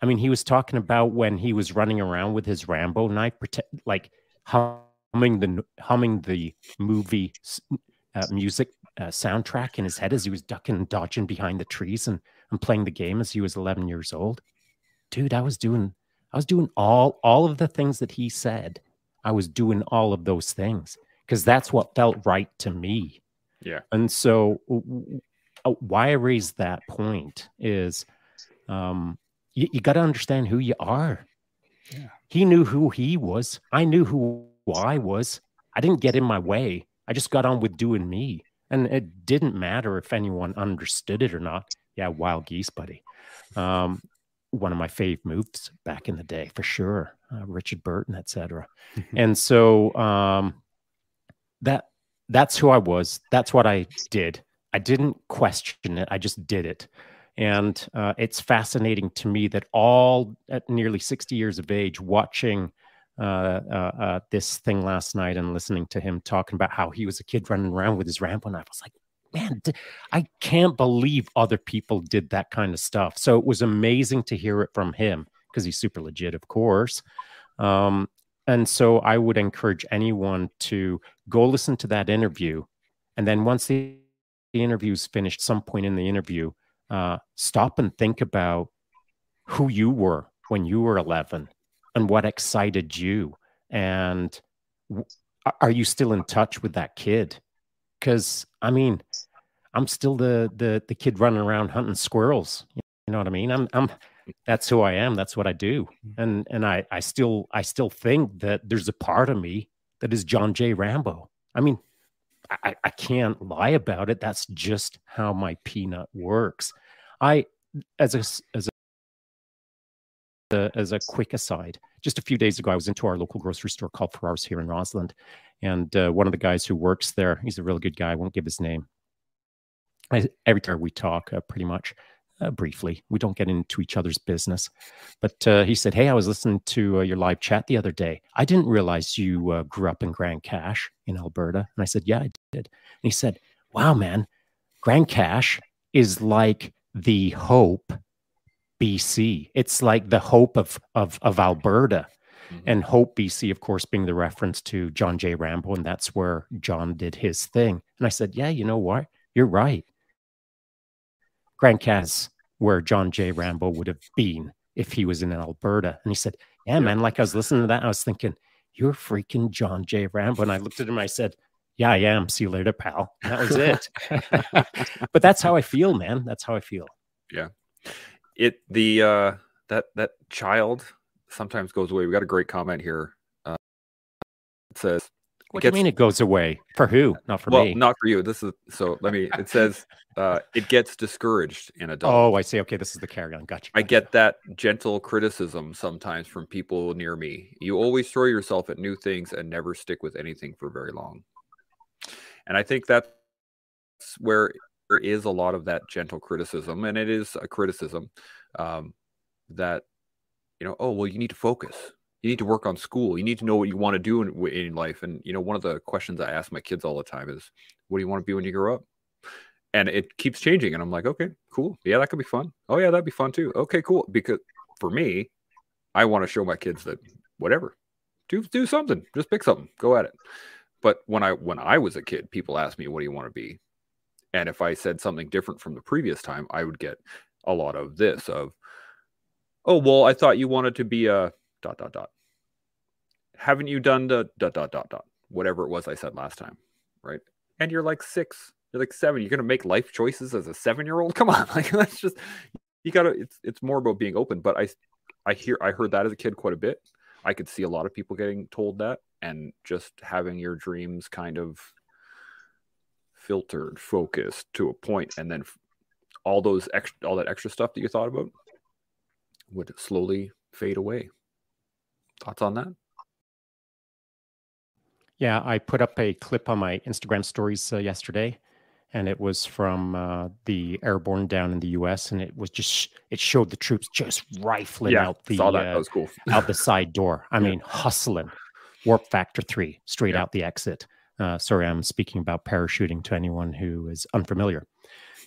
I mean, he was talking about when he was running around with his Rambo knife, like humming the humming the movie uh, music uh, soundtrack in his head as he was ducking and dodging behind the trees and, and playing the game as he was 11 years old. Dude, I was doing I was doing all all of the things that he said. I was doing all of those things because that's what felt right to me. Yeah. And so uh, why I raised that point is um, you, you got to understand who you are. Yeah. He knew who he was. I knew who I was. I didn't get in my way. I just got on with doing me. And it didn't matter if anyone understood it or not. Yeah, wild geese, buddy. Um, one of my fave moves back in the day for sure. Uh, Richard Burton, etc. and so um, that that's who I was. That's what I did. I didn't question it. I just did it. And uh, it's fascinating to me that all at nearly 60 years of age, watching uh, uh, uh, this thing last night and listening to him talking about how he was a kid running around with his Rambo knife, I was like, man, I can't believe other people did that kind of stuff. So it was amazing to hear it from him because he's super legit, of course. Um, and so I would encourage anyone to go listen to that interview. And then once the, the interview's finished, some point in the interview, uh, stop and think about who you were when you were 11 and what excited you. And w- are you still in touch with that kid? Because I mean, I'm still the the the kid running around hunting squirrels. You know what I mean? I'm I'm that's who I am. That's what I do. Mm-hmm. And and I I still I still think that there's a part of me that is John J. Rambo. I mean, I, I can't lie about it. That's just how my peanut works. I as a as a as a quick aside, just a few days ago, I was into our local grocery store called Ferrars here in Rossland, and uh, one of the guys who works there, he's a really good guy. I won't give his name. I, every time we talk, uh, pretty much, uh, briefly. We don't get into each other's business. But uh, he said, Hey, I was listening to uh, your live chat the other day. I didn't realize you uh, grew up in Grande Cache in Alberta. And I said, Yeah, I. And he said, Wow, man, Grande Cache is like the Hope BC. It's like the hope of, of, of Alberta. Mm-hmm. And Hope BC, of course, being the reference to John J. Rambo. And that's where John did his thing. And I said, Yeah, you know what? You're right. Grande Cache, where John J. Rambo would have been if he was in Alberta. And he said, Yeah, man, like I was listening to that, I was thinking, You're freaking John J. Rambo. And I looked at him, I said, Yeah, I am. See you later, pal. And that was it. but that's how I feel, man. That's how I feel. Yeah. It, the, uh, that, that child sometimes goes away. We got a great comment here. Uh, it says, what gets, do you mean it goes away? For who? Not for well, me. Not for you. This is so. Let me. It says uh, it gets discouraged in adults. Oh, I see. Okay, this is the carry on. Gotcha, gotcha. I get that gentle criticism sometimes from people near me. You always throw yourself at new things and never stick with anything for very long. And I think that's where there is a lot of that gentle criticism, and it is a criticism um, that you know. Oh well, you need to focus. You need to work on school. You need to know what you want to do in, in life. And you know one of the questions i ask my kids all the time is what do you want to be when you grow up? And it keeps changing and i'm like okay cool. Yeah that could be fun. Oh yeah that'd be fun too. Okay cool. Because for me i want to show my kids that whatever. Do do something. Just pick something. Go at it but when i when i was a kid people asked me what do you want to be and if i said something different from the previous time i would get a lot of this of oh well i thought you wanted to be a dot dot dot. Haven't you done the dot dot dot dot whatever it was I said last time, right? And you're like six, you're like seven. You're gonna make life choices as a seven year old. Come on, like that's just you gotta. It's it's more about being open. But I I hear I heard that as a kid quite a bit. I could see a lot of people getting told that, and just having your dreams kind of filtered, focused to a point, and then all those extra, all that extra stuff that you thought about would slowly fade away. Thoughts on that? Yeah, I put up a clip on my Instagram stories uh, yesterday, and it was from uh, the airborne down in the U.S. and it was just it showed the troops just rifling yeah, out the saw that. Uh, that was cool. out the side door. I mean, hustling, warp factor three, straight yeah. out the exit. Uh, sorry, I'm speaking about parachuting to anyone who is unfamiliar,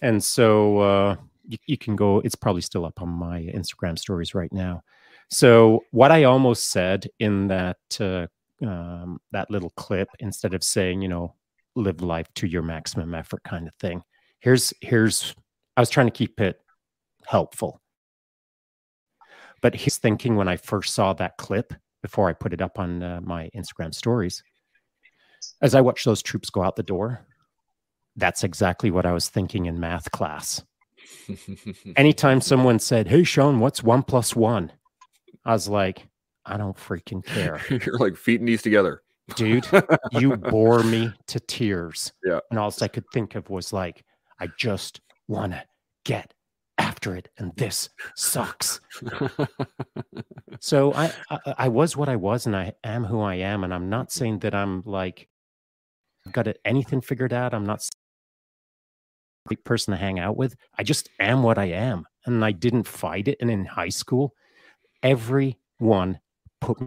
and so uh, you, you can go. It's probably still up on my Instagram stories right now. So what I almost said in that uh, um, that little clip, instead of saying, you know, live life to your maximum effort kind of thing. Here's here's I was trying to keep it helpful. But his thinking when I first saw that clip before I put it up on uh, my Instagram stories, as I watched those troops go out the door, that's exactly what I was thinking in math class. Anytime someone said, Hey, Shaun, what's one plus one? I was like, I don't freaking care. You're like feet and knees together. Dude, you bore me to tears. Yeah. And all I could think of was like, I just want to get it. And this sucks. so I, I, I was what I was and I am who I am. And I'm not saying that I'm like, got anything figured out. I'm not a great person to hang out with. I just am what I am. And I didn't fight it. And in high school, everyone put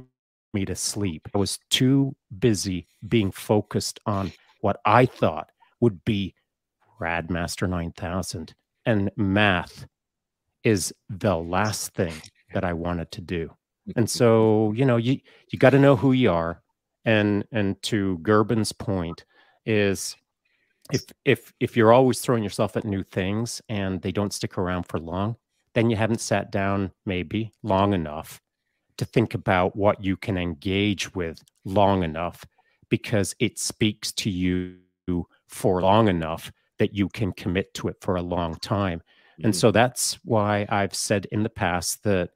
me to sleep. I was too busy being focused on what I thought would be Radmaster 9000. And math is the last thing that I wanted to do. And mm-hmm. so, you know, you you got to know who you are. And and to Gerben's point is if if if you're always throwing yourself at new things and they don't stick around for long, then you haven't sat down maybe long enough to think about what you can engage with long enough because it speaks to you for long enough that you can commit to it for a long time. Mm-hmm. And so that's why I've said in the past that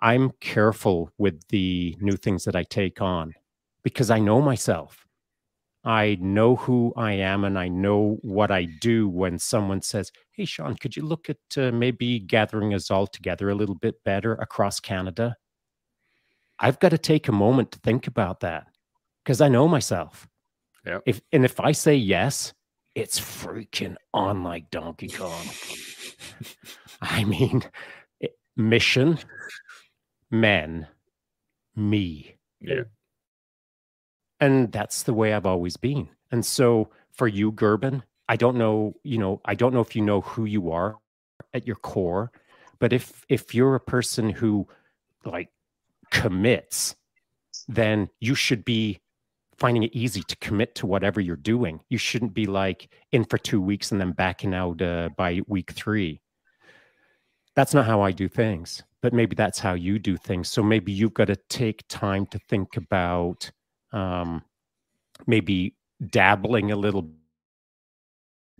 I'm careful with the new things that I take on because I know myself. I know who I am and I know what I do when someone says, Hey, Shaun, could you look at uh, maybe gathering us all together a little bit better across Canada? I've got to take a moment to think about that because I know myself. Yeah. If and if I say yes, it's freaking on like Donkey Kong. I mean, mission, men, me. Yeah. And that's the way I've always been. And so for you, Gerben, I don't know, you know, I don't know if you know who you are at your core, but if if you're a person who like commits, then you should be finding it easy to commit to whatever you're doing. You shouldn't be like in for two weeks and then backing out uh, by week three. That's not how I do things, but maybe that's how you do things. So maybe you've got to take time to think about um, maybe dabbling a little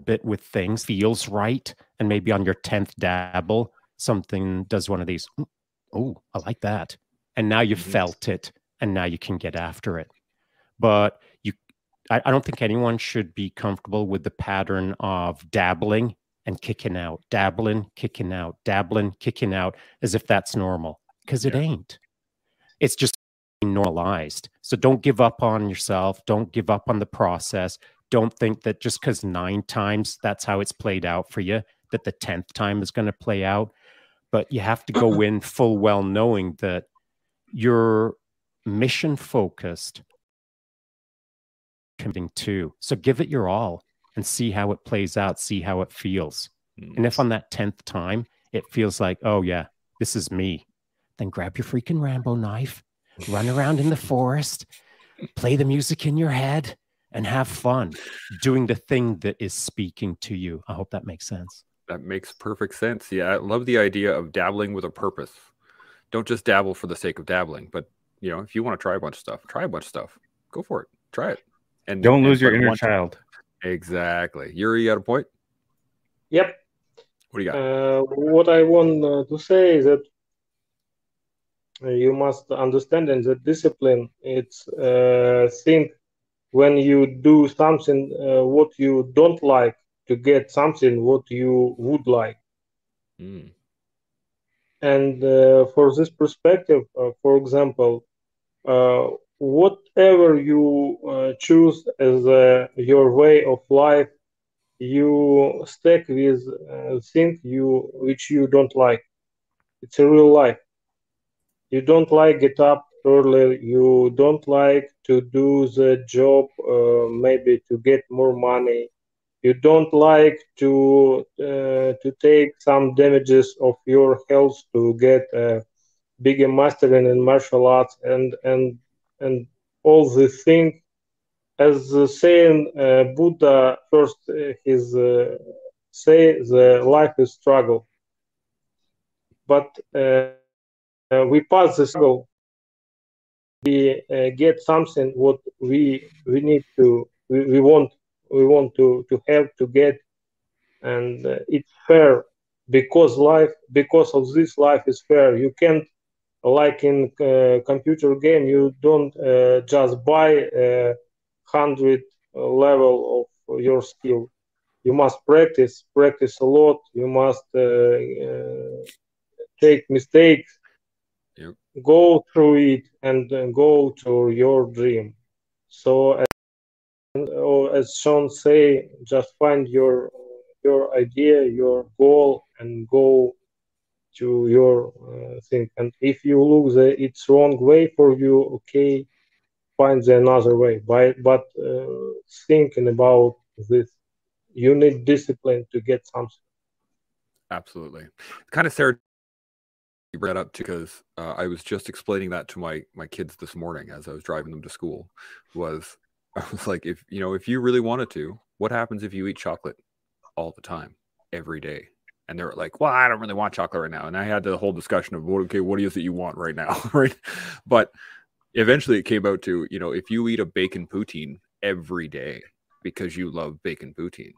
bit with things feels right and maybe on your 10th dabble something does one of these oh i like that and now you mm-hmm. felt it and now you can get after it but you I, I don't think anyone should be comfortable with the pattern of dabbling and kicking out dabbling kicking out dabbling kicking out as if that's normal because it yeah. ain't it's just normalized. So don't give up on yourself. Don't give up on the process. Don't think that just because nine times that's how it's played out for you, that the 10th time is going to play out. But you have to go in full well knowing that you're mission focused committing to. So give it your all and see how it plays out, see how it feels. Mm. And if on that 10th time it feels like, oh, yeah, this is me, then grab your freaking Rambo knife run around in the forest, play the music in your head, and have fun doing the thing that is speaking to you. I hope that makes sense. That makes perfect sense. Yeah, I love the idea of dabbling with a purpose. Don't just dabble for the sake of dabbling, but you know, if you want to try a bunch of stuff, try a bunch of stuff. Go for it. Try it. And don't lose your inner child. Exactly. Urij, you got a point? Yep. What do you got? Uh, what I want uh, to say is that you must understand in the discipline it's uh, think when you do something uh, what you don't like to get something what you would like mm. and uh, for this perspective uh, for example uh, whatever you uh, choose as your way of life you stick with things you which you don't like. It's a real life. You don't like get up early. You don't like to do the job uh, maybe to get more money. You don't like to uh, to take some damages of your health to get a bigger mastering in martial arts and and and all the things as saying uh, Buddha first uh, his uh, say the life is struggle, but we pass the struggle. We get something what we we need to we, we want we want to to have to get, and it's fair because life because of this life is fair. You can't like in uh, computer game you don't uh, just buy uh, hundred level of your skill. You must practice, practice a lot. You must uh, uh, take mistakes, yep. go through it, and uh, go to your dream. So, as, as Shaun say, just find your your idea, your goal, and go to your uh, thing. And if you look the it's wrong way for you, okay, find the another way. By, but uh, thinking about this, you need discipline to get something. Absolutely. Kind of Sarah you brought up because uh, I was just explaining that to my my kids this morning as I was driving them to school. Was I was like, if you know, if you really wanted to, what happens if you eat chocolate all the time, every day? And they're like, well, I don't really want chocolate right now. And I had the whole discussion of, okay, what is it you want right now, right? But eventually it came out to you know if you eat a bacon poutine every day because you love bacon poutine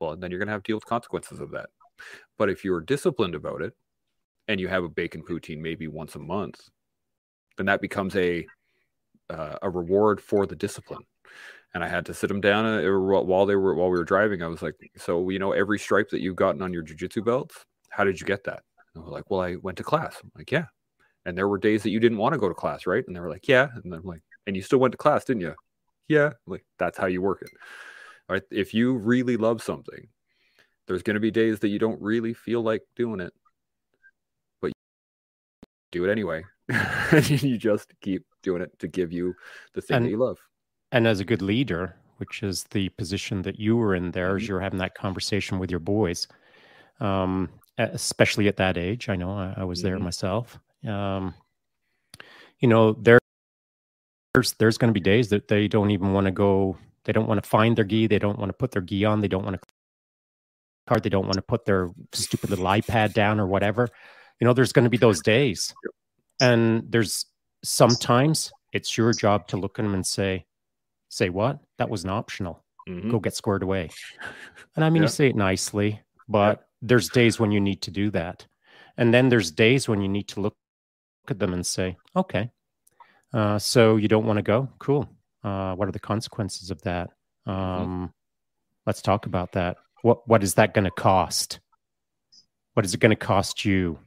well then you're going to have to deal with consequences of that but if you're disciplined about it and you have a bacon poutine maybe once a month then that becomes a uh, a reward for the discipline and i had to sit them down uh, while they were while we were driving i was like so you know every stripe that you've gotten on your jiu-jitsu belts how did you get that and they were like well i went to class i'm like yeah and there were days that you didn't want to go to class, right? And they were like, yeah. And I'm like, and you still went to class, didn't you? Yeah. I'm like, that's how you work it. All right. If you really love something, there's going to be days that you don't really feel like doing it, but you do it anyway. and you just keep doing it to give you the thing and, that you love. And as a good leader, which is the position that you were in there mm-hmm. as you're having that conversation with your boys, um, especially at that age. I know I, I was there mm-hmm. myself. Um, you know, there's there's going to be days that they don't even want to go. They don't want to find their gi. They don't want to put their gi on. They don't want to card. They don't want to put their stupid little iPad down or whatever. You know, there's going to be those days, and there's sometimes it's your job to look at them and say, "Say what? That was an optional. Mm-hmm. Go get squared away." And I mean, yeah. you say it nicely, but yeah. there's days when you need to do that, and then there's days when you need to look at them and say, okay, uh, so you don't want to go? Cool. Uh, what are the consequences of that? Mm-hmm. Um, mm-hmm. Let's talk about that. What what is that going to cost? What is it going to cost you?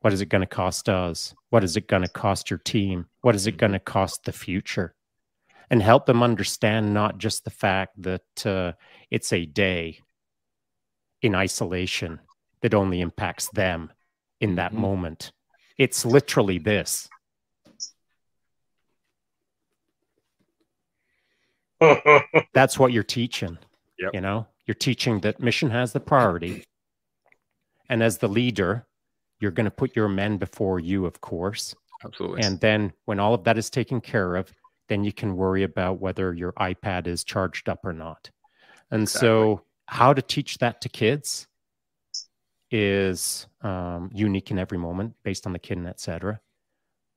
What is it going to cost us? What is it going to cost your team? What is it going to cost the future? And help them understand not just the fact that uh, it's a day in isolation that only impacts them in that mm-hmm. moment, it's literally this. That's what you're teaching. Yep. You know, you're teaching that mission has the priority. And as the leader, you're going to put your men before you, of course. Absolutely. And then when all of that is taken care of, then you can worry about whether your iPad is charged up or not. And exactly. so, how to teach that to kids is um, unique in every moment based on the kid and etc.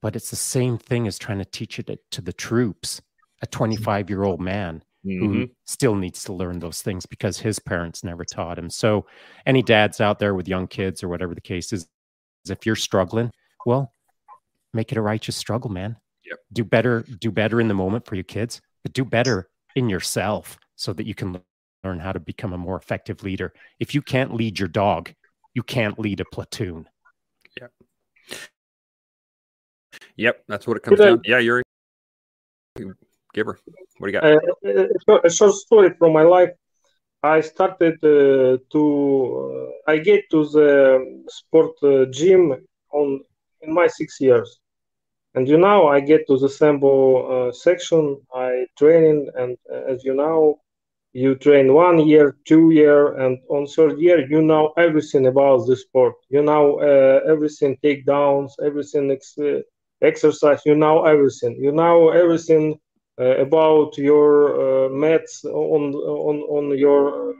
But it's the same thing as trying to teach it to the troops, a 25 year old man mm-hmm. who still needs to learn those things because his parents never taught him. So, any dads out there with young kids or whatever the case is, if you're struggling, well, make it a righteous struggle, man. Yep. Do better, do better in the moment for your kids, but do better in yourself so that you can learn how to become a more effective leader. If you can't lead your dog, you can't lead a platoon. Yep. Yep, that's what it comes down. To. Yeah, Urij. Giver, what do you got? Uh, a short story from my life. I started uh, to. Uh, I get to the sport uh, gym on in my six years, and you know I get to the sambo uh, section. I training, and uh, as you know, you train one year, two year, and on third year you know everything about the sport. You know uh, everything takedowns, everything ex- uh, exercise. You know everything. You know everything uh, about your uh, on on on your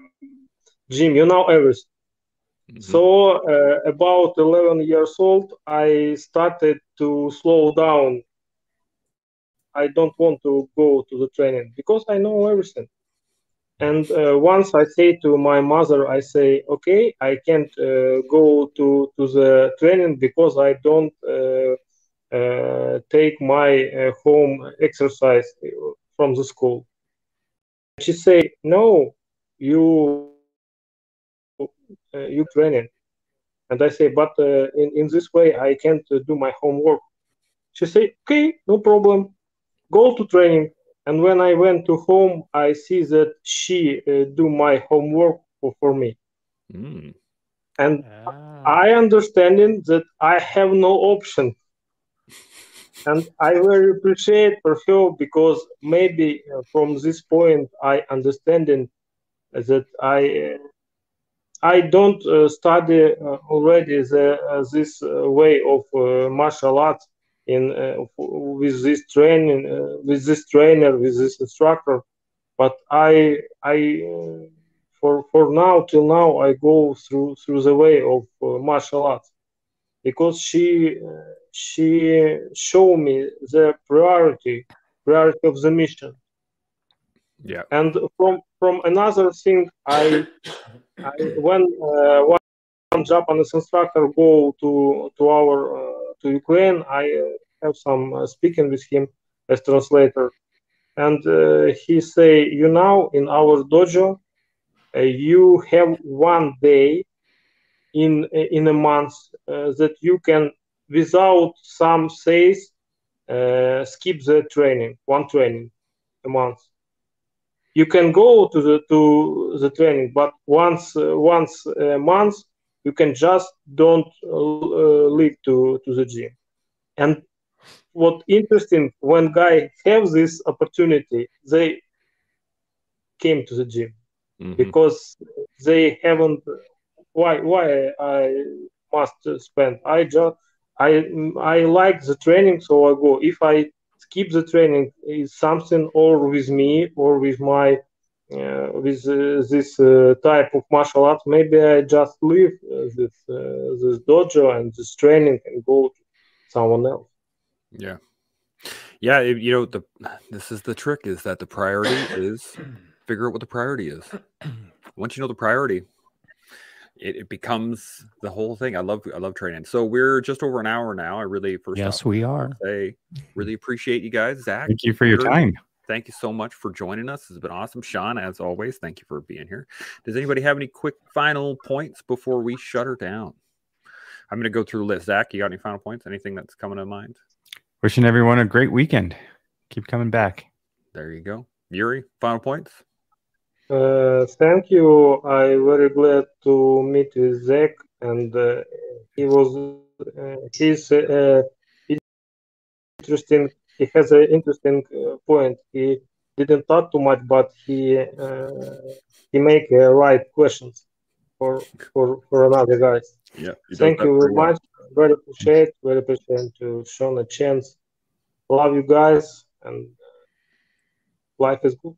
gym. You know everything. Mm-hmm. So uh, about 11 years old, I started to slow down. I don't want to go to the training because I know everything. And uh, once I say to my mother, I say, okay, I can't uh, go to, to the training because I don't uh, uh, take my uh, home exercise from the school. She say, no, you you training. And I say, but in, in this way, I can't do my homework. She say, okay, no problem. Go to training and when I went to home, I see that she uh, do my homework for, for me. Mm. And ah. I understanding that I have no option. and I very appreciate for her because maybe uh, from this point I understanding that I uh, I don't uh, study uh, already the, uh, this way of martial arts in uh, with this training uh, with this trainer with this instructor. But i i for for now till now i go through through the way of uh, martial arts. Because she she show me the priority priority of the mission. Yeah. And from from another thing I when uh, one japanese instructor go to to our to Ukraine, I uh, have some uh, speaking with him as translator, and uh, he say, you know, in our dojo, you have one day in in a month that you can, without some says, skip the training, one training a month you can go to the to the training but once uh, once a month you can just don't uh, leave to, to the gym. And what interesting when guy have this opportunity they came to the gym. Mm-hmm. because they haven't why why i must spend? I just i i like the training so i go. If i skip the training is something or with me or with my uh, with uh, this uh, type of martial arts, maybe I just leave this this dojo and this training and go to someone else. Yeah, yeah. You know, the this is the trick: is that the priority is figure out what the priority is. Once you know the priority, it, it, becomes the whole thing. I love I love training. So we're just over an hour now. I really first yes we are. Say really appreciate you guys, Zak. Thank you for your time thank you so much for joining us. It's been awesome. Shaun, as always, thank you for being here. Does anybody have any quick final points before we shut her down? I'm going to go through the list. Zak, you got any final points? Anything that's coming to mind? Wishing everyone a great weekend. Keep coming back. There you go. Urij, final points? Uh, thank you. I very glad to meet with Zak, and uh, he was uh, he's uh, interesting he has an interesting uh, point. He didn't talk too much, but he uh, he make uh, right questions for for for another guys. Yeah. Thank you very much. Very appreciate. Very appreciate to show a chance. Love you guys, and life is good.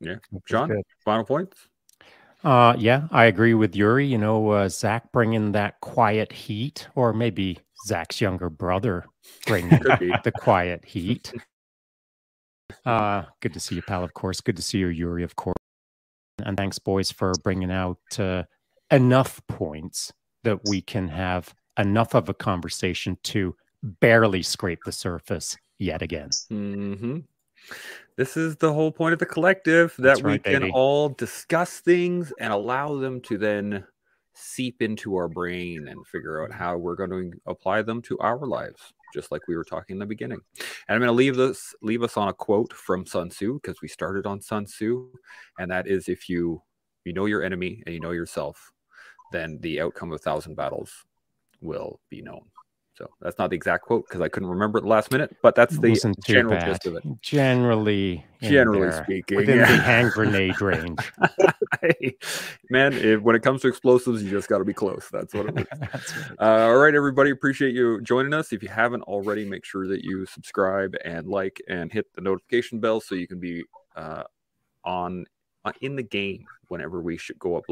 Yeah, Shaun. Final points. Uh, yeah, I agree with Urij. You know, uh, Zak bringing that quiet heat, or maybe Zak's younger brother bringing the quiet heat. Uh, good to see you, pal. Of course, good to see you, Urij. Of course, and thanks, boys, for bringing out uh, enough points that we can have enough of a conversation to barely scrape the surface yet again. Mm-hmm. This is the whole point of the collective that we can baby. all discuss things and allow them to then seep into our brain and figure out how we're going to apply them to our lives just like we were talking in the beginning and i'm going to leave this leave us on a quote from sun tzu because we started on sun tzu and that is if you you know your enemy and you know yourself then the outcome of a thousand battles will be known So that's not the exact quote because I couldn't remember at the last minute, but that's the general bad. gist of it. Generally, generally speaking, within yeah. the hand grenade range. hey, man, if, when it comes to explosives, you just got to be close. That's what it is. uh, all right, everybody, appreciate you joining us. If you haven't already, make sure that you subscribe and like and hit the notification bell so you can be uh, on uh, in the game whenever we should go up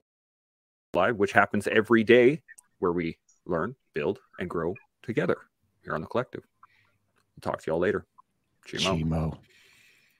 live, which happens every day, where we learn, build, and grow together here on the collective. We'll talk to y'all later. Chimo. Chimo.